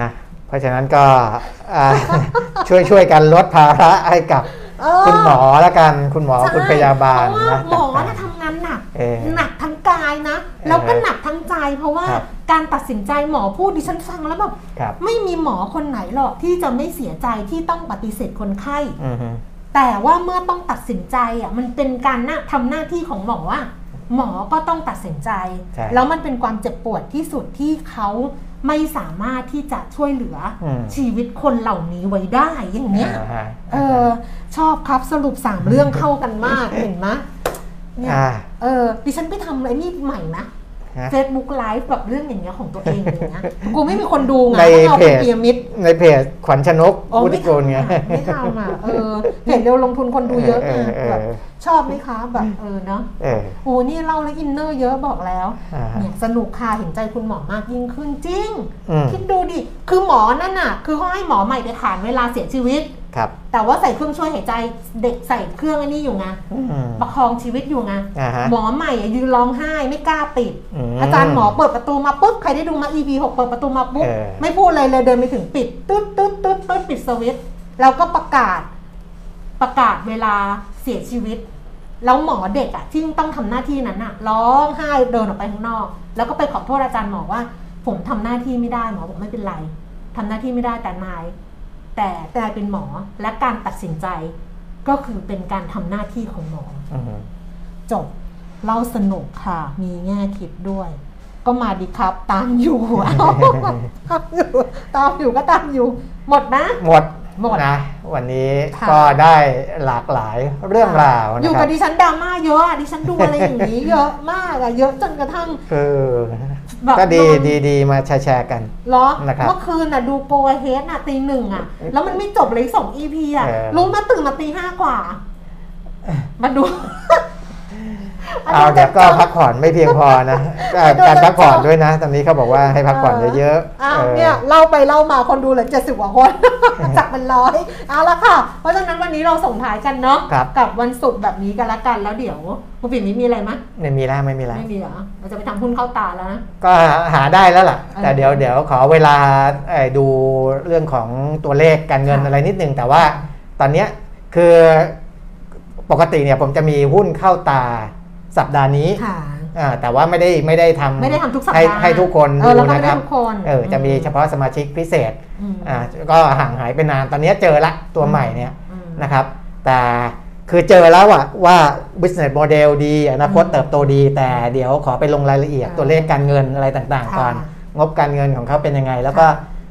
นะเพราะฉะนั้นก็อ่าช่วยช่วยกันลดภาระให้กับเออคุณหมอละกัน คุณหมอใช่คุณพยาบาลเพราะว่านะหมอต่างน่ะทำงาน หนักเออหนักทั้งกายนะ แล้วก็หนักทั้งใจ เพราะว่าครับการตัดสินใจหมอพูดดิฉันฟังแล้วแบบครับไม่มีหมอคนไหนหรอกที่จะไม่เสียใจที่ต้องปฏิเสธคนไข้อือฮึแต่ว่าเมื่อต้องตัดสินใจอะมันเป็นการหน้าทำหน้าที่ของหมออะหมอก็ต้องตัดสินใจใช่แล้วมันเป็นความเจ็บปวดที่สุดที่เขาไม่สามารถที่จะช่วยเหลืออมชีวิตคนเหล่านี้ไว้ได้อย่างเงี้ยอ่าฮะเออชอบครับสรุปสามเรื่องเข้ากันมากเห็นไหม เนี่ยอ่า เออดิฉันไปทำอะไรนี่ใหม่นะฮะ Facebook Live แบบเรื่องอย่างเงี้ยของตัวเองอย่างเงี้ยกูไม่มีคนดูไงในต้องเอาเพเป็นจเปียมิดในเพจขวัญชนกอ๋อวุไม่ฒิกุลไงทำอะไม่ทำอะเออเห็นเร็วลงทุนคนดูเยอะเอไงอเออ แบบชอบไหมคะแบบเออเนาะ เออ โอ้นี่เล่าแล้วอินเนอร์เยอะบอกแล้ว อ่าฮะเนี่ยสนุกค่ะเห็นใจคุณหมอมากยิ่งขึ้นจริง อืม คิดดูดิ คือหมอนั่นน่ะ คือเขาให้หมอใหม่ไปขานเวลาเสียชีวิต ครับ แต่ว่าใส่เครื่องช่วยหายใจเด็กใส่เครื่องอันนี้อยู่ไงอืมประคองชีวิตอยู่ไงอ่าฮะหมอใหม่อะยืนร้องไห้ไม่กล้าปิดอืมอาจารย์หมอเปิดประตูมาปุ๊บใครได้ดูมา EP 6เปิดประตูมาปุ๊บเออไม่พูดอะไรเลยเดินไปถึงปิดตึ๊ดตึ๊ดตึ๊ดตึ๊ดปิดสวิตช์แล้วก็ประกาศประกาศเวลาเสียชีวิต แล้วหมอเด็กอะที่ต้องทำหน้าที่นั้นอะร้องไห้เดินออกไปข้างนอก แล้วก็ไปขอโทษอาจารย์หมอว่า ผมทำหน้าที่ไม่ได้หมอบอกไม่เป็นไรทำหน้าที่ไม่ได้แต่นาย แต่แต่นายเป็นหมอและการตัดสินใจก็คือเป็นการทำหน้าที่ของหมออืมจบเล่าสนุกค่ะ มีแง่คิดด้วย ก็มาดีครับ ตามอยู่เอาตามอยู่ตามอยู่ก็ตามอยู่ หมดนะ หมดหมดนะวันนี้ค่ะก็ได้หลากหลายเรื่องราวอนะยู่คกัรับบดิฉันดราม่าเยอะอะดิฉันดูอะไรอย่างนี้เยอะมากอะเยอะจนกระทั่งคือ แบบก็ดีนอน ดีดีมาแชร์แชร์กัน เหรอนะครับเมื่อคืนน่ะดูโปรเฮดน่ะตีหนึ่งอะ แล้วมันไม่จบเลยสองอีพีอะเออรู้มาตื่นมาตีห้ากว่า มาดู เอาเดี๋ยวก็พักผ่อนไม่เพียงพอนะเอ่อการพักผ่อนด้วยนะ ตอนนี้เขาบอกว่าให้พักผ่อนเยอะๆอ้าวเออเนี่ยเล่าไปเล่ามาคนดูเหลือเจ็ดสิบกว่าคนจากเป็นร้อยเอาละค่ะ เพราะฉะนั้นวันนี้เราส่งท้ายกันเนาะครับกับวันศุกร์แบบนี้กันละกันแล้วเดี๋ยวคุณปิ่นมีมีอะไรไหมยไม่มีแล้วไม่มีแล้วไม่มีเหรอเราจะไปทำหุ้นเข้าตาแล้วนะก็หาได้แล้วล่ะเออแต่เดี๋ยวเดี๋ยวขอเวลาเอ่อดูเรื่องของตัวเลขการเงินค่ะอะไรนิดนึงแต่ว่าตอนเนี้ยคือปกติเนี่ยผมจะมีหุ้นเข้าตา สัปดาห์นี้ค่ะอ่าแต่ว่าไม่ได้ไม่ได้ทำไม่ได้ทำทุกสัปให้ดาห์ให้ทุกคนเออดูเราก็ไม่นะคได้รับทุกคนเออจะมีเฉพาะสมาชิกพิเศษอืมอ่าก็ห่างหายไปนานตอนนี้เจอละตัวใหม่เนี่ยอืมนะครับ แต่คือเจอแล้วอะว่า business model ดีอนาคตอืมเติบโตดี แต่เดี๋ยวขอไปลงรายละเอียดอ่าตัวเลขการเงินอะไรต่างๆก่อนค่ะงบการเงินของเขาเป็นยังไง แล้วก็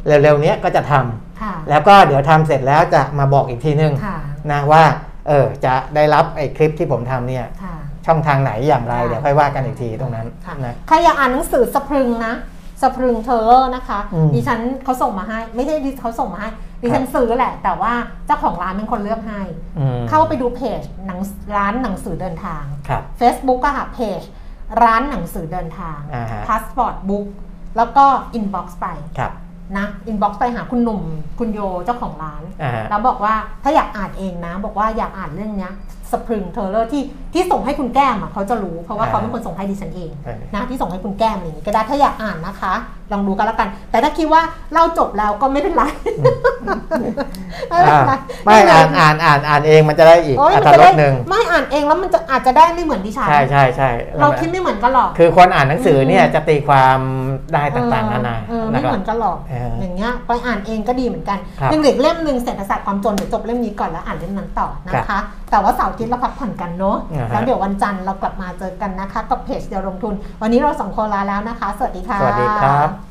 เร็วๆเนี้ยก็จะทำค่ะแล้วก็เดี๋ยวทำเสร็จแล้วจะมาบอกอีกทีนึงค่ะนะว่าเออจะได้รับไอ้คลิปที่ผมทำเนี่ยค่ะ ช่องทางไหนอย่างไรค่ะเดี๋ยวค่อยว่ากันอีกทีตรงนั้นค่ะนะใครอยากอ่านหนังสือสะพรึงนะสะพรึงเทอร์นะคะอืมดิฉันเขาส่งมาให้ ไม่ใช่ดิเขาส่งมาให้ ดิฉันซื้อแหละ แต่ว่าเจ้าของร้านเป็นคนเลือกให้อืมเข้าไปดูเพจหนังร้านหนังสือเดินทางครับ Facebook ก็ค่ะเพจร้านหนังสือเดินทางอ่าฮะ Passport Book แล้วก็ Inbox ไปครับนะ Inbox ไปหาคุณหนุ่มคุณโยเจ้าของร้านอ่าฮะแล้วบอกว่าถ้าอยากอ่านเองนะ บอกว่าอยากอ่านเรื่องเนี้ย สปริงเทอร์เลอร์ที่ที่ส่งให้คุณแก้มอะเขาจะรู้เพราะว่าเขาเป็นคนส่งให้ดิฉันเองเออนะที่ส่งให้คุณแก้มอะไรอย่างนี้ก็ได้ถ้าอยากอ่านนะคะ ลองดูกันแล้วกัน แต่ถ้าคิดว่าเล่าจบแล้วก็ไม่เป็นไรไม่เป็นอ่าไรไม่อ่านอ่านอ่านอ่านเองมันจะได้อีกโอ้ยอัมันตจะรได้สหนึ่งไม่อ่านเองแล้วมันจะอาจจะได้ไม่เหมือนดิฉันใช่ใช่ใช่เราคิดไม่เหมือนกันหรอก คือคนอ่านหนังสือเนี่ยจะตีความได้ต่างๆนานาเออนะไม่ครัเหบมือนกันหรอกเออออย่างเงี้ยไปอ่านเองก็ดีเหมือนกันครับยังเหลืออกเล่มหนึ่งเศรษฐศาสตร์ความจนเดี๋ยวจบเล่มนี้ก่อนแล้วอ่านเล่มนั้นต่อนะคะ แต่ว่าเสาร์อาทิตย์เราพักผ่อนกันเนาะอ่าฮะแล้วเดี๋ยววันจันทร์เรากลับมาเจอกันนะคะ กับเพจเดียวลงทุน วันนี้เราสองคนลาแล้วนะคะ สวัสดีค่ะ สวัสดีครับ